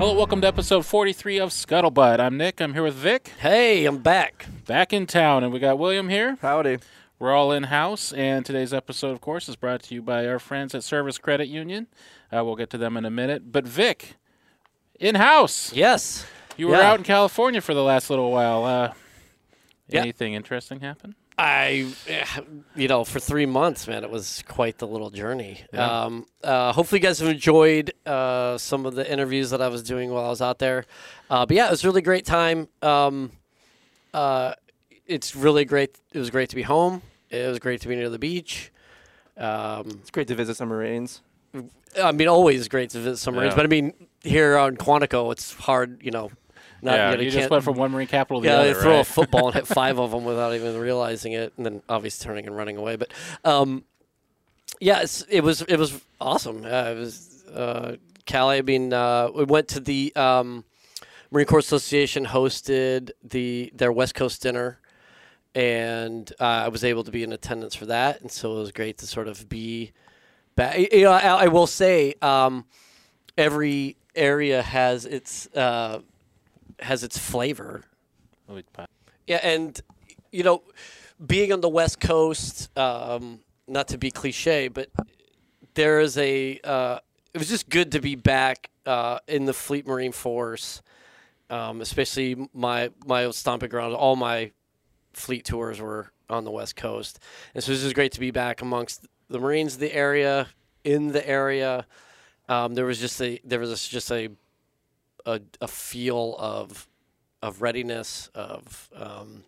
Hello, welcome to episode 43 of Scuttlebutt. I'm Nick. I'm here with Vic, Hey, I'm back. back in town, and we got William here. Howdy. We're all in house, and today's episode, of course, is brought to you by our friends at Service Credit Union. Uh, we'll get to them in a minute. But Vic, in house, Yes. you were Yeah. out in California for the last little while. Uh, Yeah. Anything interesting happen? I, eh, you know, for three months, man, it was quite the little journey. Yeah. Um, uh, hopefully, you guys have enjoyed uh, some of the interviews that I was doing while I was out there. Uh, but yeah, it was a really great time. Um, uh, it's really great. It was great to be home. It was great to be near the beach. Um, It's great to visit some Marines. I mean, always great to visit some Marines, Yeah. but I mean, here on Quantico, it's hard, you know. Not, yeah, you, know, you just went from one Marine capital to Yeah, the they other, throw a football and hit five of them without even realizing it, and then obviously turning and running away. But um, yeah, it's, it was it was awesome. Uh, it was uh, Cali. I mean, uh, we went to the um, Marine Corps Association hosted the their West Coast dinner, and uh, I was able to be in attendance for that, and so it was great to sort of be back. You know, I, I will say um, every area has its uh, has its flavor. Oh, Yeah, and you know, being on the West Coast, um, not to be cliche, but there is a. Uh, it was just good to be back uh, in the Fleet Marine Force, um, especially my my old stomping ground. All my fleet tours were on the West Coast, and so was just great to be back amongst the Marines, the area, in the area. Um, there was just a there was just a a, a feel of of readiness of um,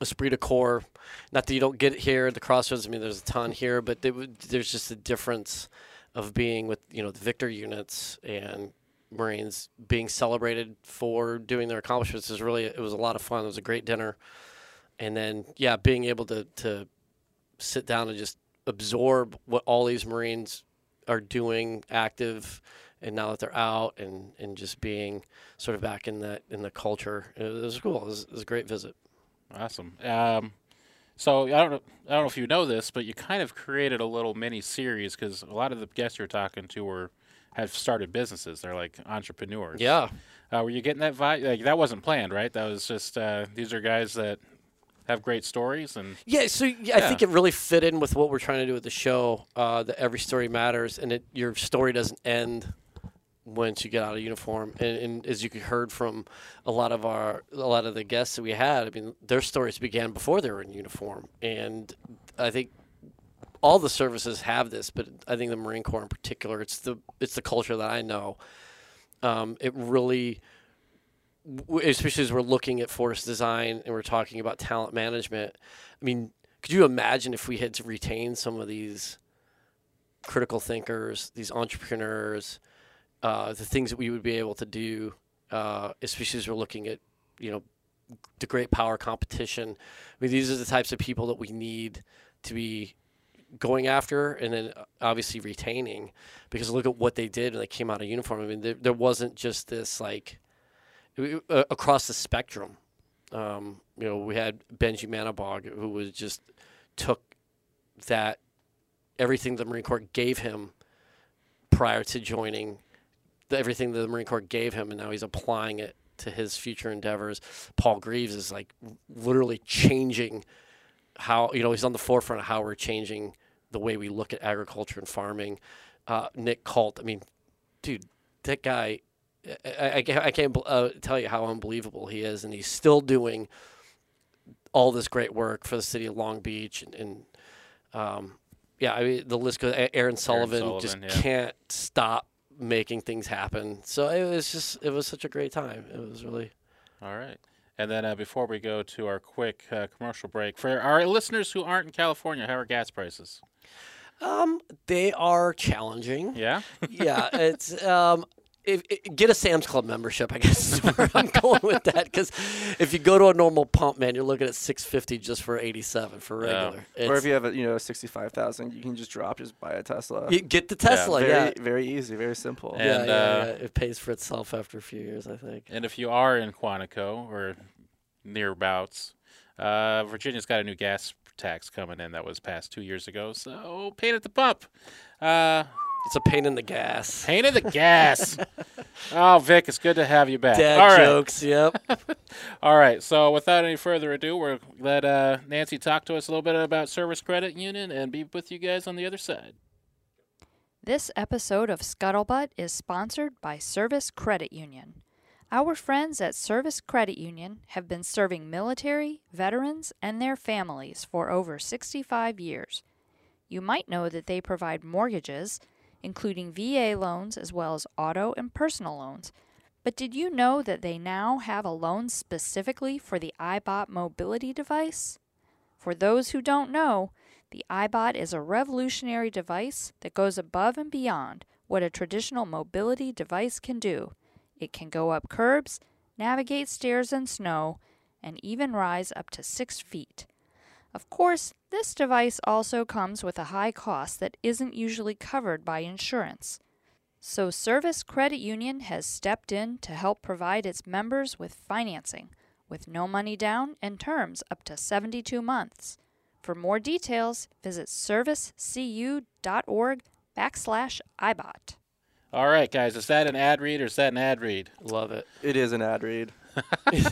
esprit de corps. Not that you don't get it here at the crossroads. I mean, there's a ton here, but there there's just a difference of being with you know the Victor units and Marines being celebrated for doing their accomplishments is really it was a lot of fun. It was a great dinner, and then yeah, being able to to sit down and just absorb what all these Marines are doing active and now that they're out and, and just being sort of back in that in the culture it was cool it was, it was a great visit Awesome. Um, so I don't know. I don't know if you know this, but you kind of created a little mini series because a lot of the guests you're talking to were have started businesses. They're like entrepreneurs. yeah Uh, were you getting that vibe? Like that wasn't planned, right? That was just uh, these are guys that have great stories and yeah so yeah, i think it really fit in with what we're trying to do with the show uh, that every story matters and it, your story doesn't end once you get out of uniform and, and as you heard from a lot of our a lot of the guests that we had i mean their stories began before they were in uniform. And i think all the services have this but i think the marine corps in particular it's the it's the culture that i know. Um, it really especially as we're looking at force design and we're talking about talent management i mean could you imagine if we had to retain some of these critical thinkers these entrepreneurs uh, the things that we would be able to do, uh, especially as we're looking at, you know, the great power competition. I mean, these are the types of people that we need to be going after and then uh, obviously retaining because look at what they did when they came out of uniform. I mean, there, there wasn't just this like uh, across the spectrum. Um, you know, we had Benji Manabog who was just took that everything the Marine Corps gave him prior to joining everything that the Marine Corps gave him, and now he's applying it to his future endeavors. Paul Greaves is like literally changing how you know he's on the forefront of how we're changing the way we look at agriculture and farming. Uh, Nick Colt, I mean, dude, that guy, I, I, can't- I can't uh, tell you how unbelievable he is, and he's still doing all this great work for the city of Long Beach, and, and um, yeah, I mean the list goes. A- Aaron Sullivan, just yeah. can't stop making things happen. So it was just it was such a great time. It was really all right. And then uh, before we go to our quick uh, commercial break, for our listeners who aren't in California, how are gas prices? um they are challenging. Yeah. yeah, it's um. If, if- get a Sam's Club membership, I guess is where I'm going with that. Because if you go to a normal pump, man, you're looking at six fifty just for eighty seven for Yeah. regular. or if you have a, you know sixty-five thousand, you can just drop, just buy a Tesla. you get the Tesla, very, yeah, very easy, very simple. And, yeah, yeah, uh, yeah. It pays for itself after a few years, I think. And if you are in Quantico or nearabouts, uh, Virginia's got a new gas tax coming in that was passed two years ago. So paid at the pump. Uh, It's a pain in the gas. Pain in the gas. oh, Vic, it's good to have you back. Dad All right. jokes. Yep. All right. So, without any further ado, we're let uh, Nancy talk to us a little bit about Service Credit Union and be with you guys on the other side. This episode of Scuttlebutt is sponsored by Service Credit Union. Our friends at Service Credit Union have been serving military, veterans, and their families for over 65 years. You might know that they provide mortgages, including VA loans as well as auto and personal loans. But did you know that they now have a loan specifically for the iBot mobility device? For those who don't know, the iBot is a revolutionary device that goes above and beyond what a traditional mobility device can do. It can go up curbs, navigate stairs and snow, and even rise up to six feet. Of course, this device also comes with a high cost that isn't usually covered by insurance. So, Service Credit Union has stepped in to help provide its members with financing, with no money down and terms up to 72 months. For more details, visit servicecu.org backslash ibot. All right, guys. Is that an ad read or is that an ad read? Love it. It is an ad read.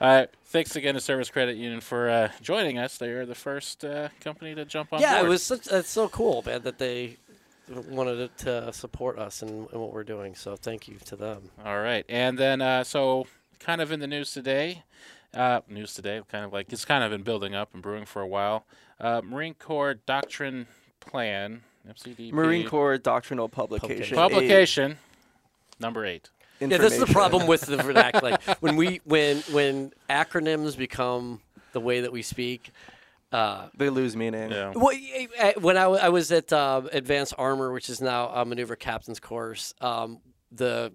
All right. Thanks again to Service Credit Union for uh, joining us. They are the first uh, company to jump on Yeah, board. it was such. It's so cool, man, that they wanted to support us in, in what we're doing. So thank you to them. All right, and then uh, so kind of in the news today, uh, news today, kind of like it's kind of been building up and brewing for a while. Uh, Marine Corps Doctrine Plan, MCDP Marine Corps Doctrinal Publication. publication number eight. Eight, Yeah, this is the problem with the vernacular. like when we when when acronyms become the way that we speak. Uh, They lose meaning. Yeah. Well, y- y- when I, w- I was at uh, Advanced Armor, which is now a maneuver captain's course, um, the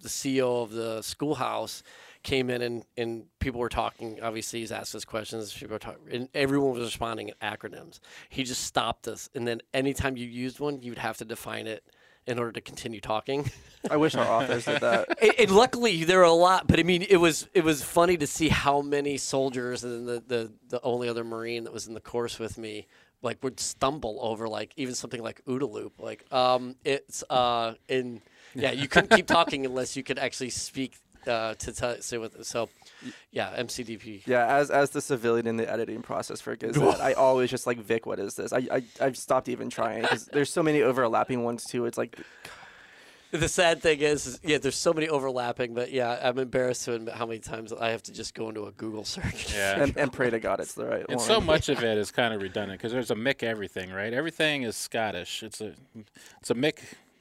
the CEO of the schoolhouse came in and, and people were talking. Obviously, he's asked us questions. People were talking, and everyone was responding in acronyms. He just stopped us, and then anytime you used one, you would have to define it in order to continue talking. I wish our authors did that. and, and luckily there were a lot but i mean it was it was funny to see how many soldiers and the, the the only other marine that was in the course with me like would stumble over like even something like OODA loop like um it's uh in yeah you couldn't keep talking unless you could actually speak uh to t- say what so yeah mcdp Yeah, as as the civilian in the editing process for Gazette, I always just like Vic. What is this? I I I've stopped even trying because there's so many overlapping ones too. It's like the sad thing is, is yeah there's so many overlapping but yeah i'm embarrassed to admit how many times i have to just go into a google search Yeah. and, and pray to God it's the right And one. so much of it is kind of redundant because there's a Mick everything, right? Everything is Scottish. It's a it's a Mick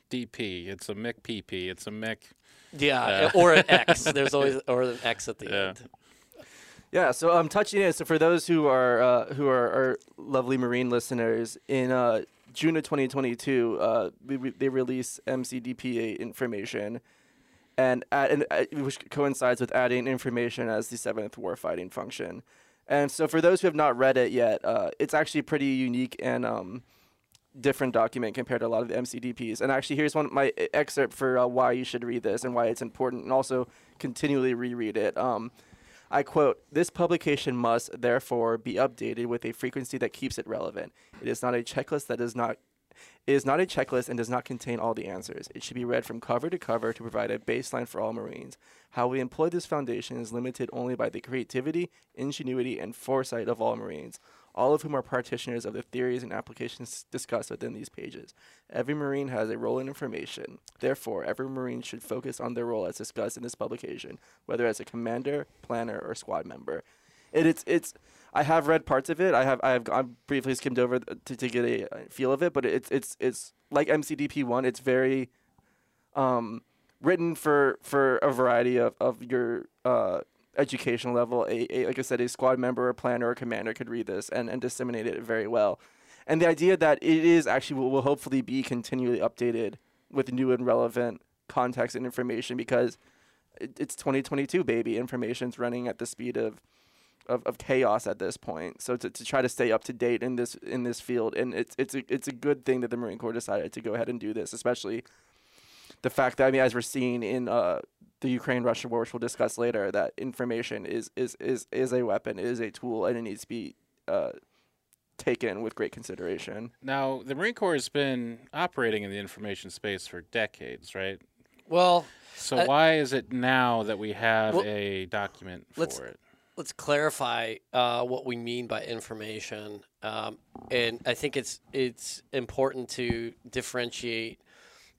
DP. It's a Mick PP. It's a Mick. Yeah or an x there's always or an x at the Yeah. end Yeah, so I'm um, touching it. So for those who are uh, who are our lovely Marine listeners, in uh, June of 2022, uh, we, we, they release MCDP8 information, and, add, and uh, which coincides with adding information as the seventh warfighting function. And so for those who have not read it yet, uh, it's actually pretty unique and um, different document compared to a lot of the MCDPs. And actually, here's one my excerpt for uh, why you should read this and why it's important, and also continually reread it. Um, I quote, This publication must, therefore, be updated with a frequency that keeps it relevant. It is not a checklist that does not. It is not a checklist and does not contain all the answers. It should be read from cover to cover to provide a baseline for all Marines. How we employ this foundation is limited only by the creativity, ingenuity, and foresight of all Marines, all of whom are practitioners of the theories and applications discussed within these pages. Every Marine has a role in information. Therefore, every Marine should focus on their role as discussed in this publication, whether as a commander, planner, or squad member. It, it's it's. I have read parts of it. I have I have gone briefly skimmed over to, to get a feel of it, but it's it's it's like MCDP one. It's very um, written for for a variety of of your uh, educational level. A, a like I said, a squad member, a planner, or commander could read this and and disseminate it very well. And the idea that it is actually will, will hopefully be continually updated with new and relevant context and information because it, it's 2022, baby. Information's running at the speed of, of, of chaos at this point. So to, to try to stay up to date in this in this field, and it's it's a, it's a good thing that the Marine Corps decided to go ahead and do this, especially the fact that I mean, as we're seeing in uh, the Ukraine Russia war, which we'll discuss later, that information is is is is a weapon, is a tool, and it needs to be uh, taken with great consideration. Now, the Marine Corps has been operating in the information space for decades, right? Well, So Uh, why is it now that we have well, a document for let's- it? let's clarify uh, what we mean by information, um, and I think it's it's important to differentiate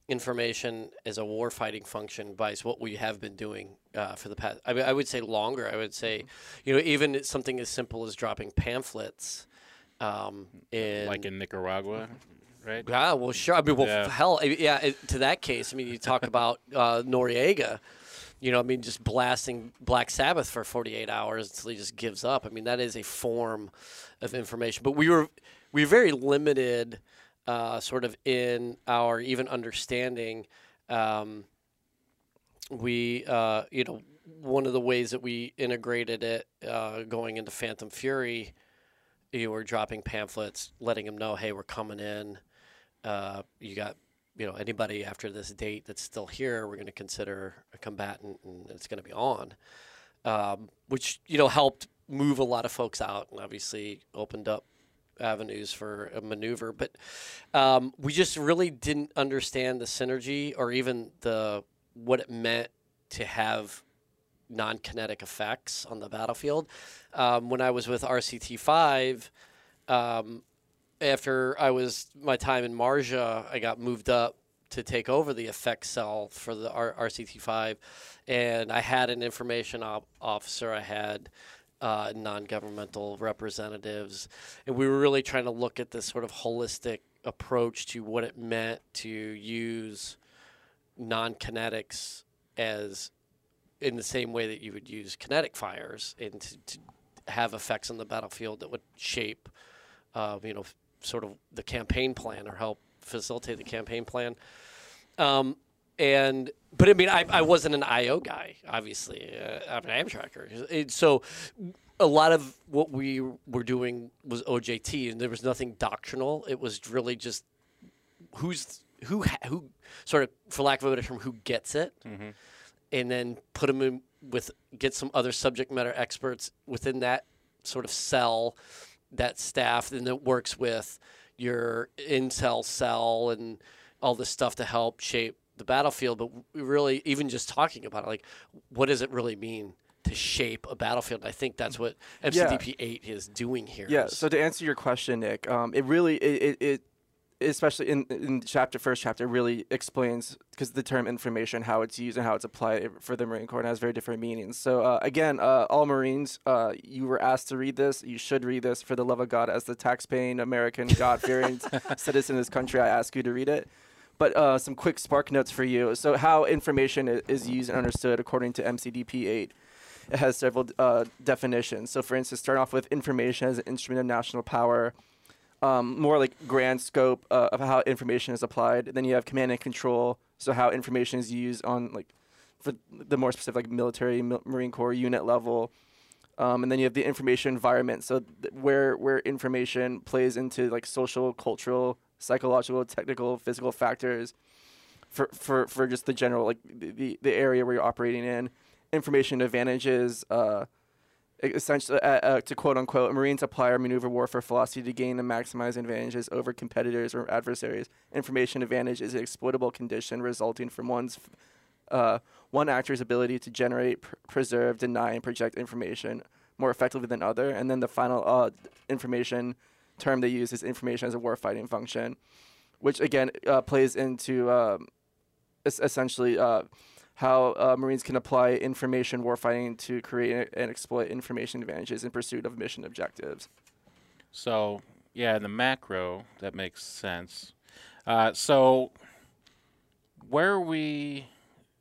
information as a warfighting function by what we have been doing uh, for the past. I, mean, I would say longer. I would say, you know, even something as simple as dropping pamphlets. Um, in, Like in Nicaragua, right? yeah, well, sure. I mean, well, Yeah. hell, yeah. It, to that case, I mean, you talk about uh, Noriega. You know, I mean, just blasting Black Sabbath for 48 hours until he just gives up. I mean, that is a form of information. But we were we were very limited, uh, sort of in our even understanding. Um, we, uh, you know, one of the ways that we integrated it uh, going into Phantom Fury you were dropping pamphlets, letting them know, hey, we're coming in. Uh, you got, you know, anybody after this date that's still here, we're going to consider a combatant, and it's going to be on. Um, which you know helped move a lot of folks out, and obviously opened up avenues for a maneuver. But um, we just really didn't understand the synergy or even the what it meant to have non-kinetic effects on the battlefield. Um, when I was with RCT five, um, after I was my time in Marja, I got moved up to take over the effects cell for the R- RCT five, and I had an information op- officer. I had uh, non-governmental representatives, and we were really trying to look at this sort of holistic approach to what it meant to use non-kinetics as in the same way that you would use kinetic fires and to, to have effects on the battlefield that would shape, uh, you know, sort of the campaign plan or help facilitate the campaign plan. Um, and but I mean, I, I wasn't an IO guy, obviously. Uh, I'm an Amtracker, It- so a lot of what we were doing was OJT, and there was nothing doctrinal. It was really just who's who who sort of, for lack of a better term, who gets it, and then put them in with get some other subject matter experts within that sort of cell, that staff, and that works with your intel cell and all this stuff to help shape the battlefield. But really, even just talking about it, like, what does it really mean? To shape a battlefield, I think that's what MCDP eight is doing here. Yeah. So to answer your question, Nick, um, it really it, it, it especially in in chapter first chapter really explains because the term information how it's used and how it's applied for the Marine Corps and has very different meanings. So uh, again, uh, all Marines, uh, you were asked to read this. You should read this for the love of God, as the tax-paying American, God-fearing citizen of this country. I ask you to read it. But uh, some quick spark notes for you. So how information is used and understood according to MCDP eight. It has several uh, definitions. So, for instance, start off with information as an instrument of national power, um, more like grand scope uh, of how information is applied. Then you have command and control, so how information is used on like for the more specific like military, mil- Marine Corps unit level. Um, and then you have the information environment, so th- where where information plays into like social, cultural, psychological, technical, physical factors for for, for just the general like the, the, area where you're operating in. Information advantages, uh, essentially, uh, uh, to quote unquote, Marines apply our maneuver warfare philosophy to gain and maximize advantages over competitors or adversaries. Information advantage is an exploitable condition resulting from one's uh, one actor's ability to generate, pr- preserve, deny, and project information more effectively than other. And then the final uh, information term they use is information as a warfighting function, which again uh, plays into um, es- essentially uh, how uh, Marines can apply information warfighting to create and exploit information advantages in pursuit of mission objectives. So yeah, the macro, that makes sense. Uh, so where are we?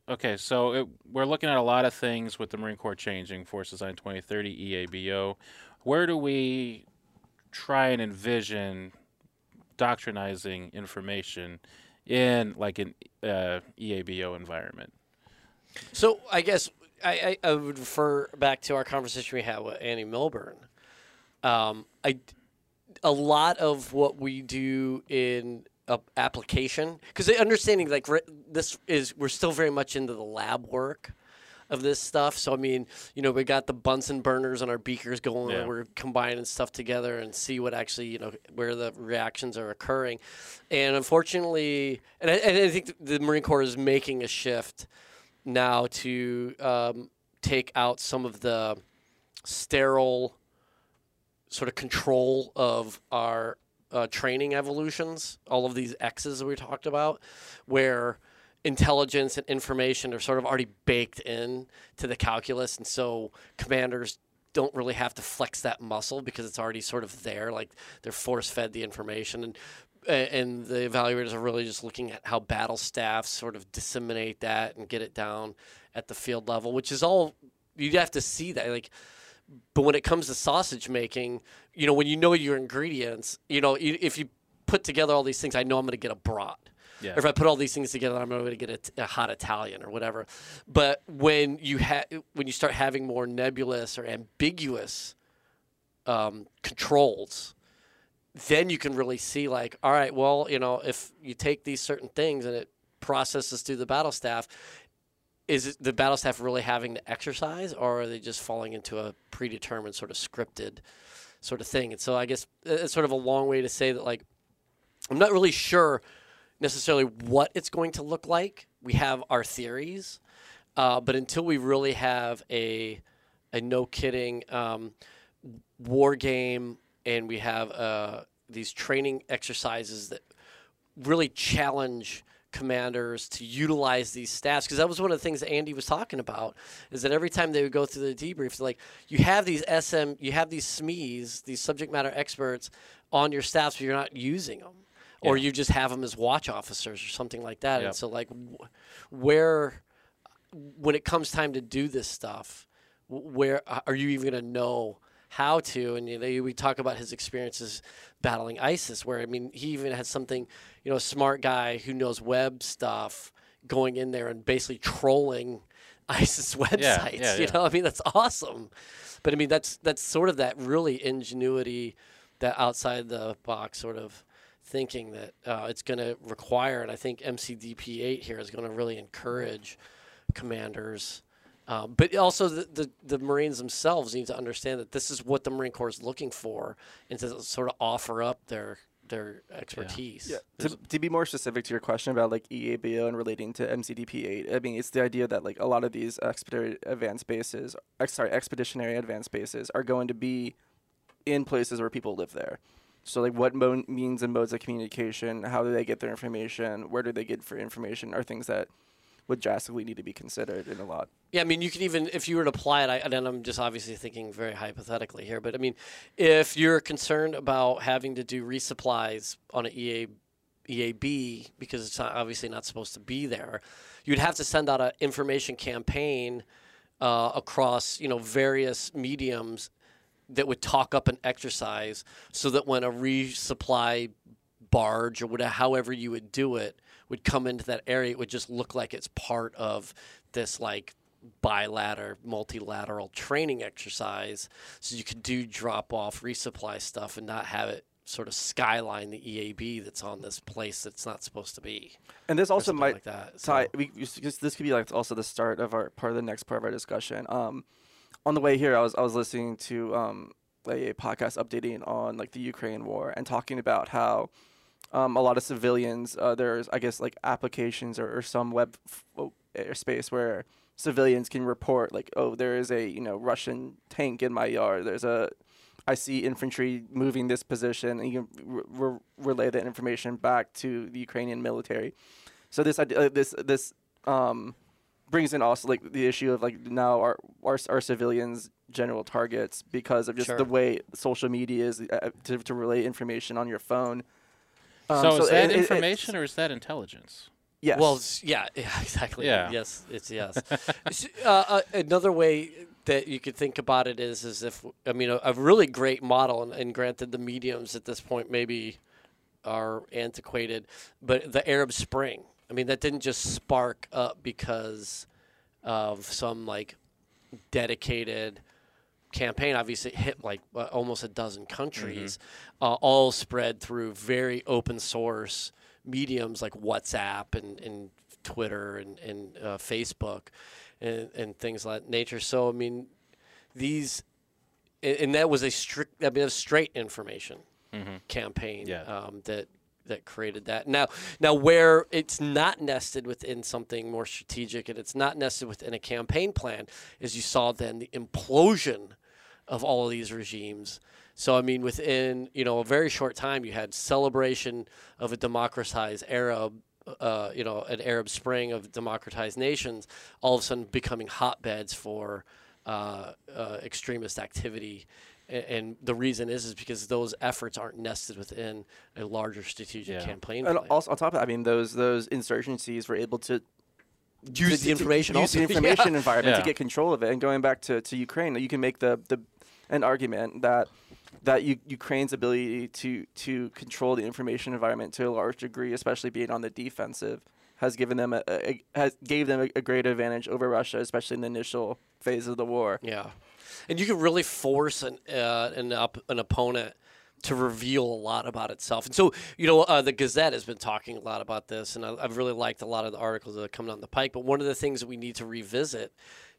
Okay, so it, we're looking at a lot of things with the Marine Corps changing, Force Design 2030, EABO. Where do we try and envision doctrinizing information in like an uh, EABO environment? So I guess I, I, I would refer back to our conversation we had with Andy Milburn. Um, I a lot of what we do in a application because understanding like re- this is we're still very much into the lab work. Of this stuff. So I mean, you know, we got the Bunsen burners on our beakers going. Yeah. Where we're combining stuff together and see what actually, you know, where the reactions are occurring. And unfortunately, and I, and I think the Marine Corps is making a shift now to um, take out some of the sterile sort of control of our uh, training evolutions, all of these X's that we talked about, where intelligence and information are sort of already baked in to the calculus, and so commanders don't really have to flex that muscle because it's already sort of there, like they're force fed the information and. And the evaluators are really just looking at how battle staffs sort of disseminate that and get it down at the field level, which is all you have to see that. Like, but when it comes to sausage making, you know, when you know your ingredients, you know, if you put together all these things, I know I'm going to get a brat. Yeah. Or if I put all these things together, I'm going to get a hot Italian or whatever. But when you ha- when you start having more nebulous or ambiguous um, controls, then you can really see like, all right, well, you know, if you take these certain things and it processes through the battle staff, is the battle staff really having to exercise, or are they just falling into a predetermined sort of scripted sort of thing? And so I guess uh, it's sort of a long way to say that like I'm not really sure necessarily what it's going to look like. We have our theories, uh, but until we really have a a no kidding um, war game and we have uh, these training exercises that really challenge commanders to utilize these stats because that was one of the things Andy was talking about is that every time they would go through the debriefs like you have these SM you have these SMEs these subject matter experts on your staffs but you're not using them or you just have them as watch officers or something like that. Yep. and so like wh- where when it comes time to do this stuff where uh, are you even going to know how to? And you know we talk about his experiences battling isis where i mean he even had something you know a smart guy who knows web stuff going in there and basically trolling isis websites yeah, you yeah. know? I mean that's awesome. But i mean that's that's sort of that really ingenuity that outside the box sort of thinking that uh, it's going to require and i think mcdp 8 here is going to really encourage commanders um, but also the, the, the Marines themselves need to understand that this is what the Marine Corps is looking for and to sort of offer up their their expertise. Yeah. To, to be more specific to your question about like EABO and relating to MCDP eight, I mean it's the idea that like a lot of these expeditionary advanced bases, sorry, expeditionary advanced bases are going to be in places where people live there. So like what mo- means and modes of communication, how do they get their information, where do they get for information, are things that would drastically need to be considered in a lot. Yeah, I mean, you could even if you were to apply it, I, and I'm just obviously thinking very hypothetically here, but I mean, if you're concerned about having to do resupplies on an EA, EAB because it's not, obviously not supposed to be there, you'd have to send out an information campaign uh, across you know various mediums that would talk up an exercise so that when a resupply barge or whatever, however you would do it, would come into that area, it would just look like it's part of this like bilateral, multilateral training exercise. So you could do drop off resupply stuff and not have it sort of skyline the EAB that's on this place that's not supposed to be. And this also might like that. So- We, we- this this could be like also the start of our part of the next part of our discussion. Um, on the way here, I was I was listening to um a podcast updating on like the Ukraine war and talking about how um a lot of civilians uh, there's I guess like applications or, or some web f- oh, airspace where civilians can report like oh there is a you know Russian tank in my yard. There's a I see infantry moving this position, and you can re- re- relay that information back to the Ukrainian military. So this idea, uh, this this um, brings in also like the issue of like now our our, our civilians general targets because of just Sure. the way social media is uh, to, to relay information on your phone. Um, so, is that it- it- information or is that intelligence? Yes. Well, yeah, yeah, exactly. Yeah. Yes, it's yes. Uh, uh, another way that you could think about it is, is if I mean a, a really great model, and, and granted the mediums at this point maybe are antiquated, but the Arab Spring. I mean that didn't just spark up because of some like dedicated campaign obviously it hit like uh, almost a dozen countries uh, all spread through very open source mediums like whatsapp and, and twitter and, and uh, facebook and, and things like nature. So I mean, these, and and that was a strict, I mean, a straight information campaign Yeah. um, that that created that. Now, now where it's not nested within something more strategic and it's not nested within a campaign plan, is you saw then the implosion of all of these regimes. So I mean, within you know a very short time, you had celebration of a democratized Arab, uh, you know, an Arab Spring of democratized nations, all of a sudden becoming hotbeds for uh, uh, extremist activity. A- And the reason is is because those efforts aren't nested within a larger strategic Yeah. campaign And plan. also on top of that, I mean, those those insurgencies were able to use to- the information use the information Yeah. environment Yeah. to get control of it. And going back to, to Ukraine, you can make the, the an argument that that U- Ukraine's ability to to control the information environment to a large degree, especially being on the defensive, has given them a, a has gave them a, a great advantage over Russia, especially in the initial phase of the war. Yeah, and you can really force an uh, an op- an opponent to reveal a lot about itself. And so, you know, uh, the Gazette has been talking a lot about this, and I, I've really liked a lot of the articles that are coming down the pike. But one of the things that we need to revisit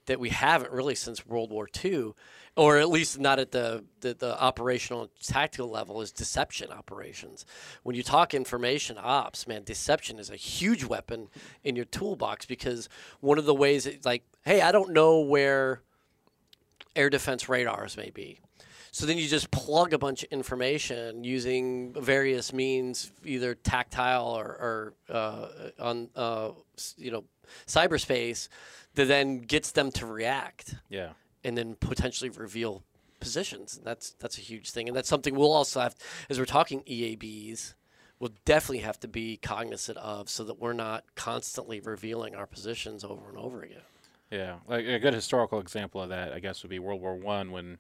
that we haven't really since World War II, or at least not at the, the, the operational tactical level, is deception operations. When you talk information ops, man, deception is a huge weapon in your toolbox because one of the ways, that, like, hey, I don't know where air defense radars may be. So then you just plug a bunch of information using various means, either tactile or, or uh, on uh, you know cyberspace, that then gets them to react Yeah. and then potentially reveal positions. That's that's a huge thing, and that's something we'll also have as we're talking EABs. We'll definitely have to be cognizant of so that we're not constantly revealing our positions over and over again. Yeah, like a good historical example of that, I guess, would be World War One, when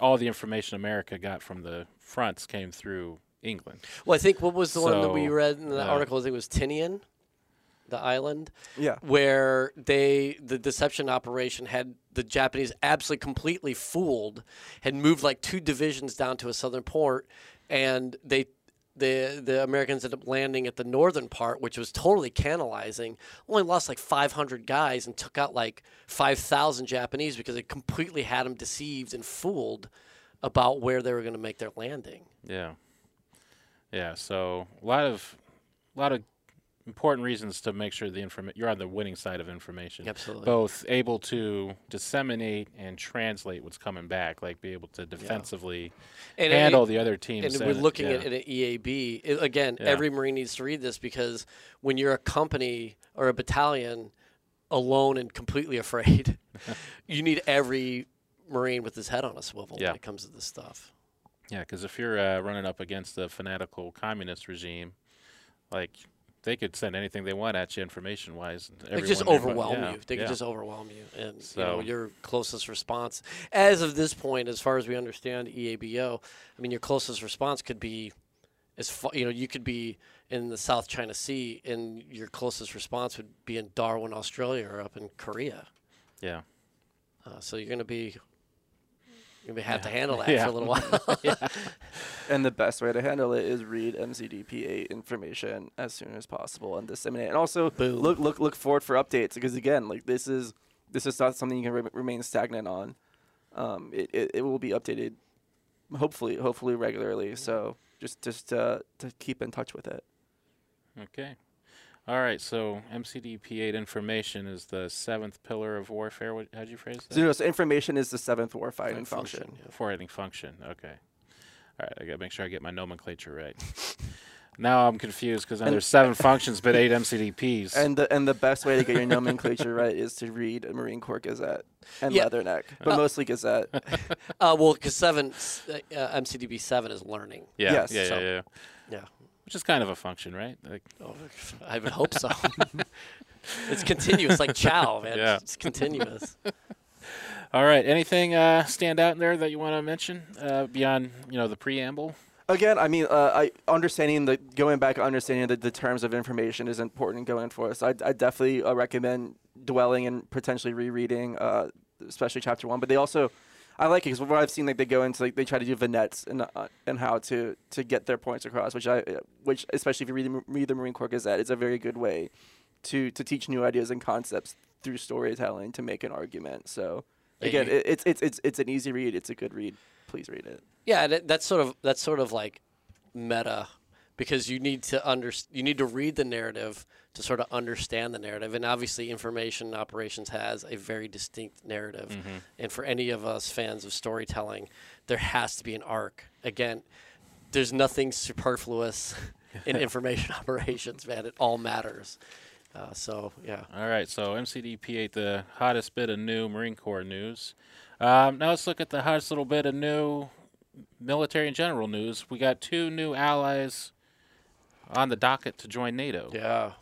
all the information America got from the fronts came through England. Well, I think what was the one that we read in the yeah. article? I think it was Tinian, the island, Yeah. where they the deception operation had the Japanese absolutely completely fooled, had moved like two divisions down to a southern port, and they. The, the Americans ended up landing at the northern part, which was totally canalizing. Only lost like 500 guys and took out like 5,000 Japanese because it completely had them deceived and fooled about where they were going to make their landing. Yeah, yeah. So a lot of, a lot of important reasons to make sure the information you're on the winning side of information. Absolutely. Both able to disseminate and translate what's coming back, like be able to defensively And- handle the other teams. and we're looking yeah. at an EAB it- again. Yeah. Every Marine needs to read this because when you're a company or a battalion alone and completely afraid, you need every Marine with his head on a swivel Yeah. when it comes to this stuff. Yeah, because if you're uh, running up against a fanatical communist regime, like they could send anything they want at you, information wise. They could just overwhelm you. They could just overwhelm you, and you know So- your closest response, as of this point, as far as we understand EABO, I mean your closest response could be, as far, you know, you could be in the South China Sea, and your closest response would be in Darwin, Australia, or up in Korea. yeah. Uh, so you're going to be, you're going to have to handle that Yeah. for a little while. And the best way to handle it is read MCDP8 information as soon as possible and disseminate. And also Boom. look look look forward for updates because again, like this is this is not something you can re- remain stagnant on. Um, it, it it will be updated, hopefully hopefully regularly. So just just uh, to keep in touch with it. Okay. All right. So MCDP8 information is the seventh pillar of warfare. What, how'd you phrase that? So, you so information is the seventh war fighting Fighting function. function, yeah. Forwarding function. Okay. All right. I got to make sure I get my nomenclature right. now I'm confused because there's seven functions but eight MCDPs. And the and the best way to get your nomenclature right is to read a Marine Corps Gazette and Yeah. Leatherneck, but Uh, mostly Gazette. uh, well, because seven, uh, MCDP seven is learning. yeah, yes, yeah, yeah, so- yeah. Yeah. Which is kind of a function, right? Like, Oh, I would hope so. it's continuous, like chow, man. Yeah. It's continuous. all right. Anything uh, stand out in there that you want to mention uh, beyond, you know, the preamble? Again, I mean, uh, I understanding the going back, understanding the, the terms of information is important going forward. So I, I definitely uh, recommend dwelling and potentially rereading, uh, especially chapter one. But they also, I like it because what I've seen, like they go into like they try to do vignettes and uh, and how to to get their points across, which I uh, which especially if you read the, read the Marine Corps Gazette, it's a very good way to to teach new ideas and concepts through storytelling to make an argument. So again, it, it's it's it's it's an easy read. It's a good read. Please read it. Yeah, that's sort of that's sort of like meta because you need to under you need to read the narrative to sort of understand the narrative, and obviously, information operations has a very distinct narrative. Mm-hmm. And for any of us fans of storytelling, there has to be an arc. Again, there's nothing superfluous in information operations, man. It all matters. Uh, so yeah, All right, so MCDP8, the hottest bit of new Marine Corps news. Um, now let's look at the hottest little bit of new military and general news. We got two new allies on the docket to join NATO. yeah,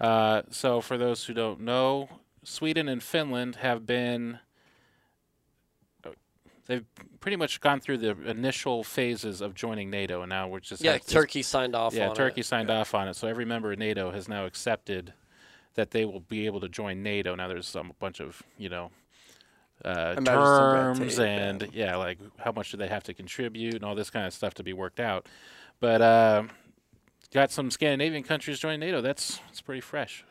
Uh, so, for those who don't know, Sweden and Finland have been. They've pretty much gone through the initial phases of joining NATO, and now we're just yeah. Turkey signed off. yeah, on Turkey It. signed off on it, so every member of NATO has now accepted that they will be able to join NATO. Now, there's some bunch of you know uh, Imagine some red terms tape, and yeah. yeah. like how much do they have to contribute and all this kind of stuff to be worked out. But uh, got some Scandinavian countries join NATO. That's it's pretty fresh.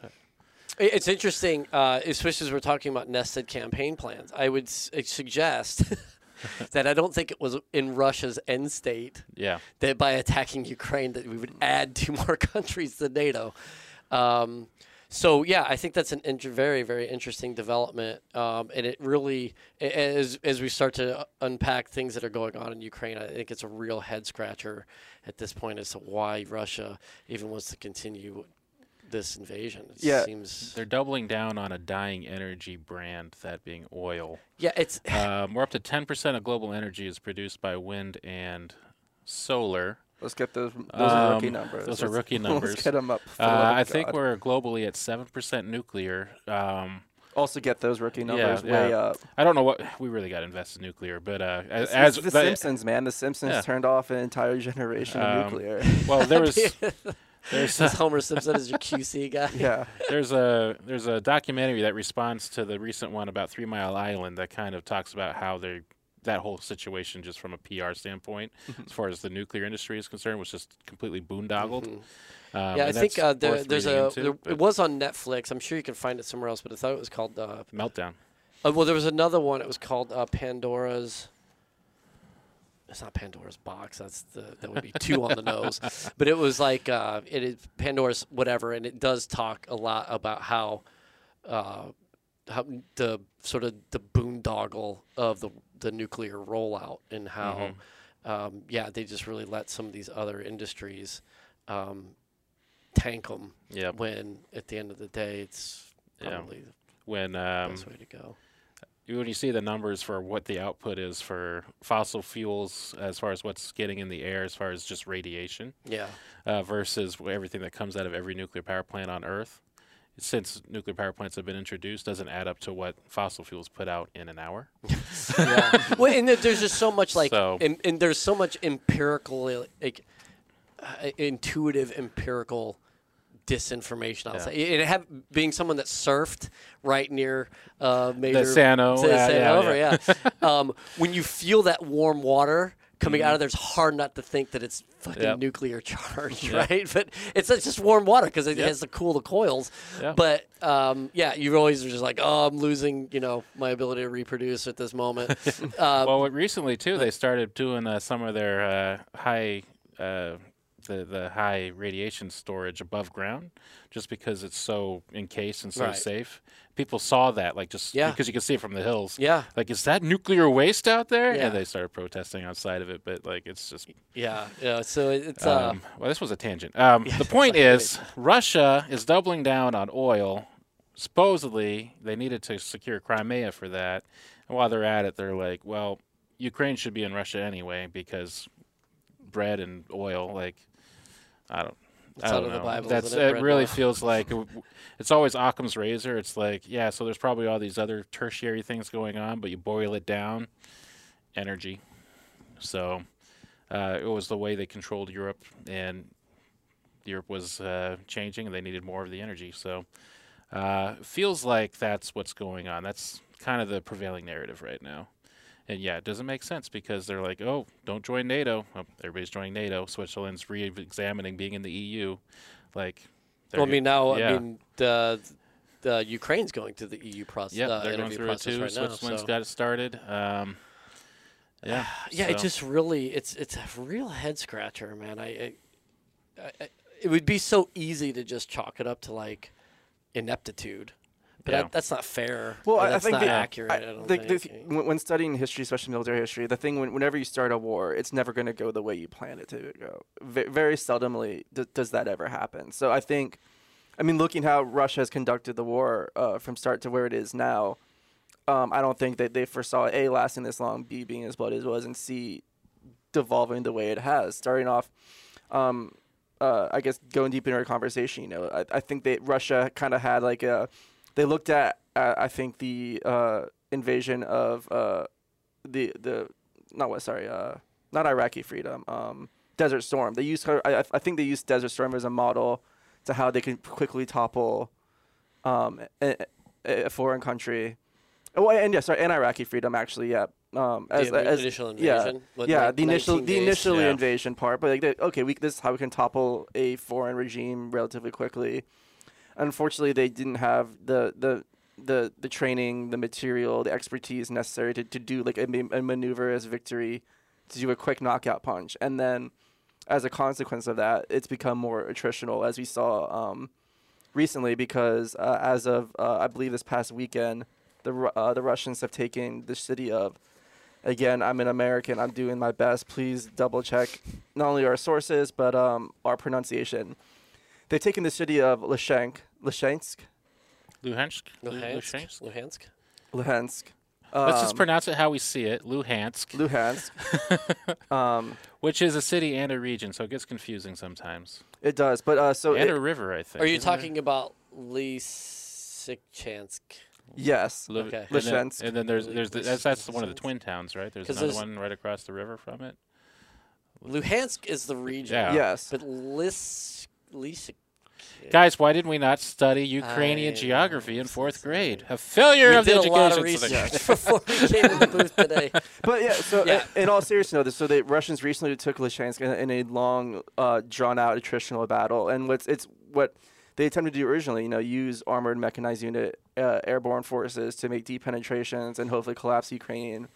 It's interesting, uh, especially as we're talking about nested campaign plans. I would s- suggest that I don't think it was in Russia's end state Yeah, that by attacking Ukraine that we would add two more countries to NATO. Um, so yeah, I think that's an inter- very very interesting development, um, and it really a- as as we start to unpack things that are going on in Ukraine, I think it's a real head scratcher at this point as to why Russia even wants to continue this invasion. It Yeah. seems they're doubling down on a dying energy brand, that being oil. yeah, it's Um, we're up to 10% of global energy is produced by wind and solar. Let's get those. Those are rookie Um, numbers. those are Let's- rookie numbers. Let's get them up. for Uh, the love I think God. we're globally at 7% nuclear. Um, also get those rookie numbers yeah. way up. I don't know what we really got to invest in nuclear, but uh, as, as the but- Simpsons, man. The Simpsons Yeah. turned off an entire generation of Um, nuclear. well, there was there's This Homer Simpson is your QC guy. yeah. there's a there's a documentary that responds to the recent one about Three Mile Island that kind of talks about how they that whole situation just from a PR standpoint, Mm-hmm. as far as the nuclear industry is concerned, was just completely boondoggled. Um, Mm-hmm. Yeah, I think uh, there, there's a into, there, it was on Netflix. I'm sure you can find it somewhere else, but I thought it was called. Uh, meltdown. uh, well, there was another one. It was called uh, Pandora's. It's not Pandora's box. That's the that would be two on the nose. But it was like uh, it is Pandora's whatever, and it does talk a lot about how, uh, how the sort of the boondoggle of the the nuclear rollout and how, um, yeah, they just really let some of these other industries. Um, tank them Yep. when at the end of the day it's Yeah. probably When the um, best way to go. when you see the numbers for what the output is for fossil fuels, as far as what's getting in the air, as far as just radiation, Yeah. uh, versus everything that comes out of every nuclear power plant on Earth, since nuclear power plants have been introduced, doesn't add up to what fossil fuels put out in an hour. yeah. well, and there's just so much like, So- and, and there's so much empirical, like, uh, intuitive empirical disinformation. I'll Yeah. say, and have being someone that surfed right near uh, major San O, Sa- yeah, San O yeah, over, yeah. yeah. um, when you feel that warm water. Coming out of there, it's hard not to think that it's fucking Yep. nuclear charge, Yep. right? But it's it's just warm water because it Yep. has to cool the coils. But um, yeah, you always are just like, oh, I'm losing, you know, my ability to reproduce at this moment. uh, well, recently too, they started doing uh, some of their uh, high, uh, the the high radiation storage above ground, just because it's so encased and so Right. safe. People saw that, like just Yeah. because you can see it from the hills. yeah, Like, is that nuclear waste out there? Yeah. And they started protesting outside of it, but like, it's just. yeah, yeah. So it- it's uh, Um, well, this was a tangent. Um, the point is, Russia is doubling down on oil. Supposedly, they needed to secure Crimea for that. And while they're at it, they're like, well, Ukraine should be in Russia anyway because bread and oil, like, I don't. It's I don't of the know. Bible, That's it, it. really and feels like it's always Occam's razor. It's like, yeah, so there's probably all these other tertiary things going on, but you boil it down, energy. So uh, it was the way they controlled Europe, and Europe was uh, changing, and they needed more of the energy. So uh, feels like that's what's going on. That's kind of the prevailing narrative right now. And yeah, it doesn't make sense because they're like, oh, don't join NATO. Oh, everybody's joining NATO. Switzerland's re-examining being in the EU. Like, well, I mean, now yeah. I mean the uh, Ukraine's going through the EU process. Yeah, uh, they're going through it too. right. Switzerland's so- got it started. Um, yeah. Yeah, it just really it's it's a real head scratcher, man. I, I, I it would be so easy to just chalk it up to like ineptitude, but Yeah. that, that's not fair. Well, or I, I think not the, accurate. I, I- don't the- the- think. when, when studying history, especially military history, the thing when, whenever you start a war, it's never going to go the way you plan it to go. V- very seldomly d- does that ever happen. So I think, I mean, looking how Russia has conducted the war uh, from start to where it is now, um, I don't think that they foresaw a lasting this long, b being as bloody as it was, and c devolving the way it has. Starting off, um, uh, I guess going deep into our conversation, you know, I, I think that Russia kind of had like a, they looked at, uh, I think the uh, invasion of uh, the the not what sorry, uh, not Iraqi freedom, um, Desert Storm. They used her. I, I think they used Desert Storm as a model to how they can quickly topple um, a, a foreign country. Oh, and yeah, sorry, and Iraqi freedom actually, yeah. Um, as, the as, initial yeah, invasion. what, yeah, like the initial 19 the days? initial Yeah. invasion part, but like, they, okay, we, this is how we can topple a foreign regime relatively quickly. Unfortunately, they didn't have the the the the training, the material, the expertise necessary to, to do like a, a maneuver as victory, to do a quick knockout punch, and then as a consequence of that, it's become more attritional, as we saw um, recently, because uh, as of uh, I believe this past weekend, the uh, the Russians have taken the city of. Again, I'm an American. I'm doing my best. Please double check not only our sources but um, our pronunciation. They've taken the city of Lyshansk, Lyshansk, Luhansk. Lu- Luhansk. Luhansk? Luhansk. Luhansk. Let's just um, pronounce it how we see it. Luhansk, Luhansk. um, which is a city and a region, so it gets confusing sometimes. it does, but uh, so and it- a river, I think. Are you isn't talking about Lysychansk? yes, Lu- Okay. And then, Lysychansk. and then there's there's the, that's that's one of the twin towns, right? There's 'Cause another there's- one right across the river from it. Luhansk is the region. Yeah. yes. But Lys Lysyk. Guys, why did we not study Ukrainian I geography in fourth grade? A failure We of the did a lot of research before we came to the booth today. But yeah, so Yeah. In, in all seriousness, though, so the Russians recently took Lyshansk in, in a long, uh, drawn-out attritional battle, and what's it's what they attempted to do originally, you know, use armored mechanized unit uh, airborne forces to make deep penetrations and hopefully collapse the Ukrainian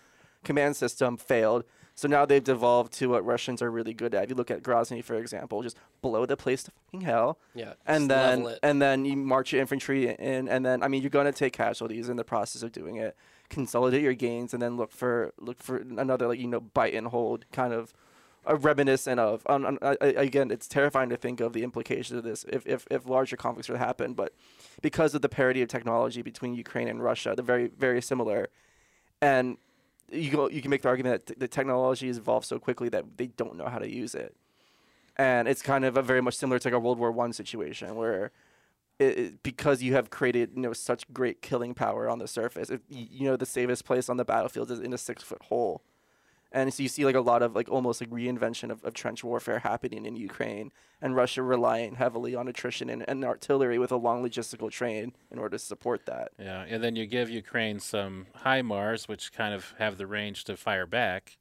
command system. Failed. So now they've devolved to what Russians are really good at. If you look at Grozny, for example, just blow the place to fucking hell Yeah. and then and then you march your infantry in, and then I mean you're going to take casualties in the process of doing it. Consolidate your gains, and then look for look for another like you know bite and hold kind of a reminiscent of. Um, um, I, I, again, it's terrifying to think of the implications of this if, if if larger conflicts were to happen, but because of the parity of technology between Ukraine and Russia, they're very very similar, and you go, you can make the argument that t- the technology has evolved so quickly that they don't know how to use it. And it's kind of a very much similar to like a World War One situation where, it, it- because you have created you know such great killing power on the surface, if, you know the safest place on the battlefield is in a six foot hole, and so you see like a lot of like almost like reinvention of, of trench warfare happening in Ukraine and Russia relying heavily on attrition and, and artillery with a long logistical train in order to support that. Yeah, and then you give Ukraine some HIMARS, which kind of have the range to fire back.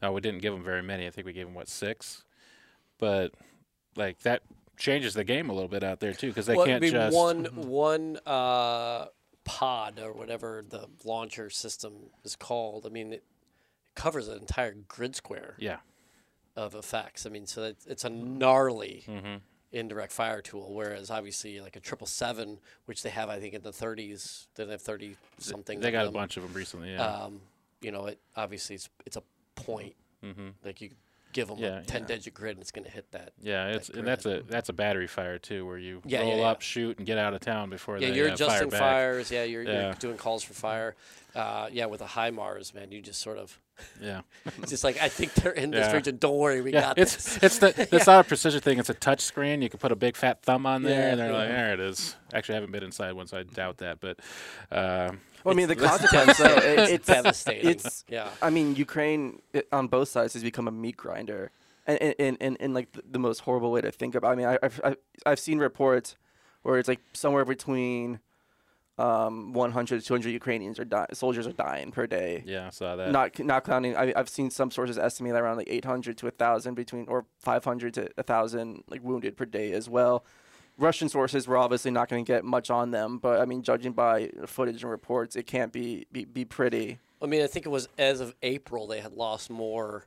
Now we didn't give them very many. I think we gave them what six, but like that changes the game a little bit out there too, because they Well, can't mean, just one one uh, pod or whatever the launcher system is called. I mean, it covers an entire grid square yeah. of effects. I mean, so it's, it's a gnarly hmm indirect fire tool. Whereas obviously, like a triple seven, which they have, I think in the 30s, they have 30 something. They got a bunch of them recently. Yeah. Um, you know, it obviously it's, it's a point. hmm Like you give them Yeah, a 10 yeah. digit grid, and it's going to hit that. Yeah, it's and that's a that's a battery fire too, where you Yeah, roll up, shoot, and get out of town before Yeah, they you're uh, fire adjusting back. fires. Yeah, you're, you're doing calls for fire. Uh, yeah, with a HIMARS, man, you just sort of Yeah, it's just like I think they're in this region. Don't worry, we got It's this. it's the it's not a precision thing. It's a touch screen. You can put a big fat thumb on there, and they're like, there it is. Actually, I haven't been inside one, so I doubt that. But um, Well, I mean the consequence though, it, It's devastating. It's yeah. I mean, Ukraine it, on both sides has become a meat grinder, and in in, in, like the, the most horrible way to think about. I mean, I, I've I've- I've seen reports where it's like somewhere between um 100 to 200 Ukrainians are di- soldiers are dying per day. yeah, I saw that. Not not counting. I, I've seen some sources estimate around like 800 to 1,000 between or 500 to 1,000 like wounded per day as well. Russian sources were obviously not going to get much on them, but I mean, judging by footage and reports, it can't be be, be pretty. I mean, I think it was as of April they had lost more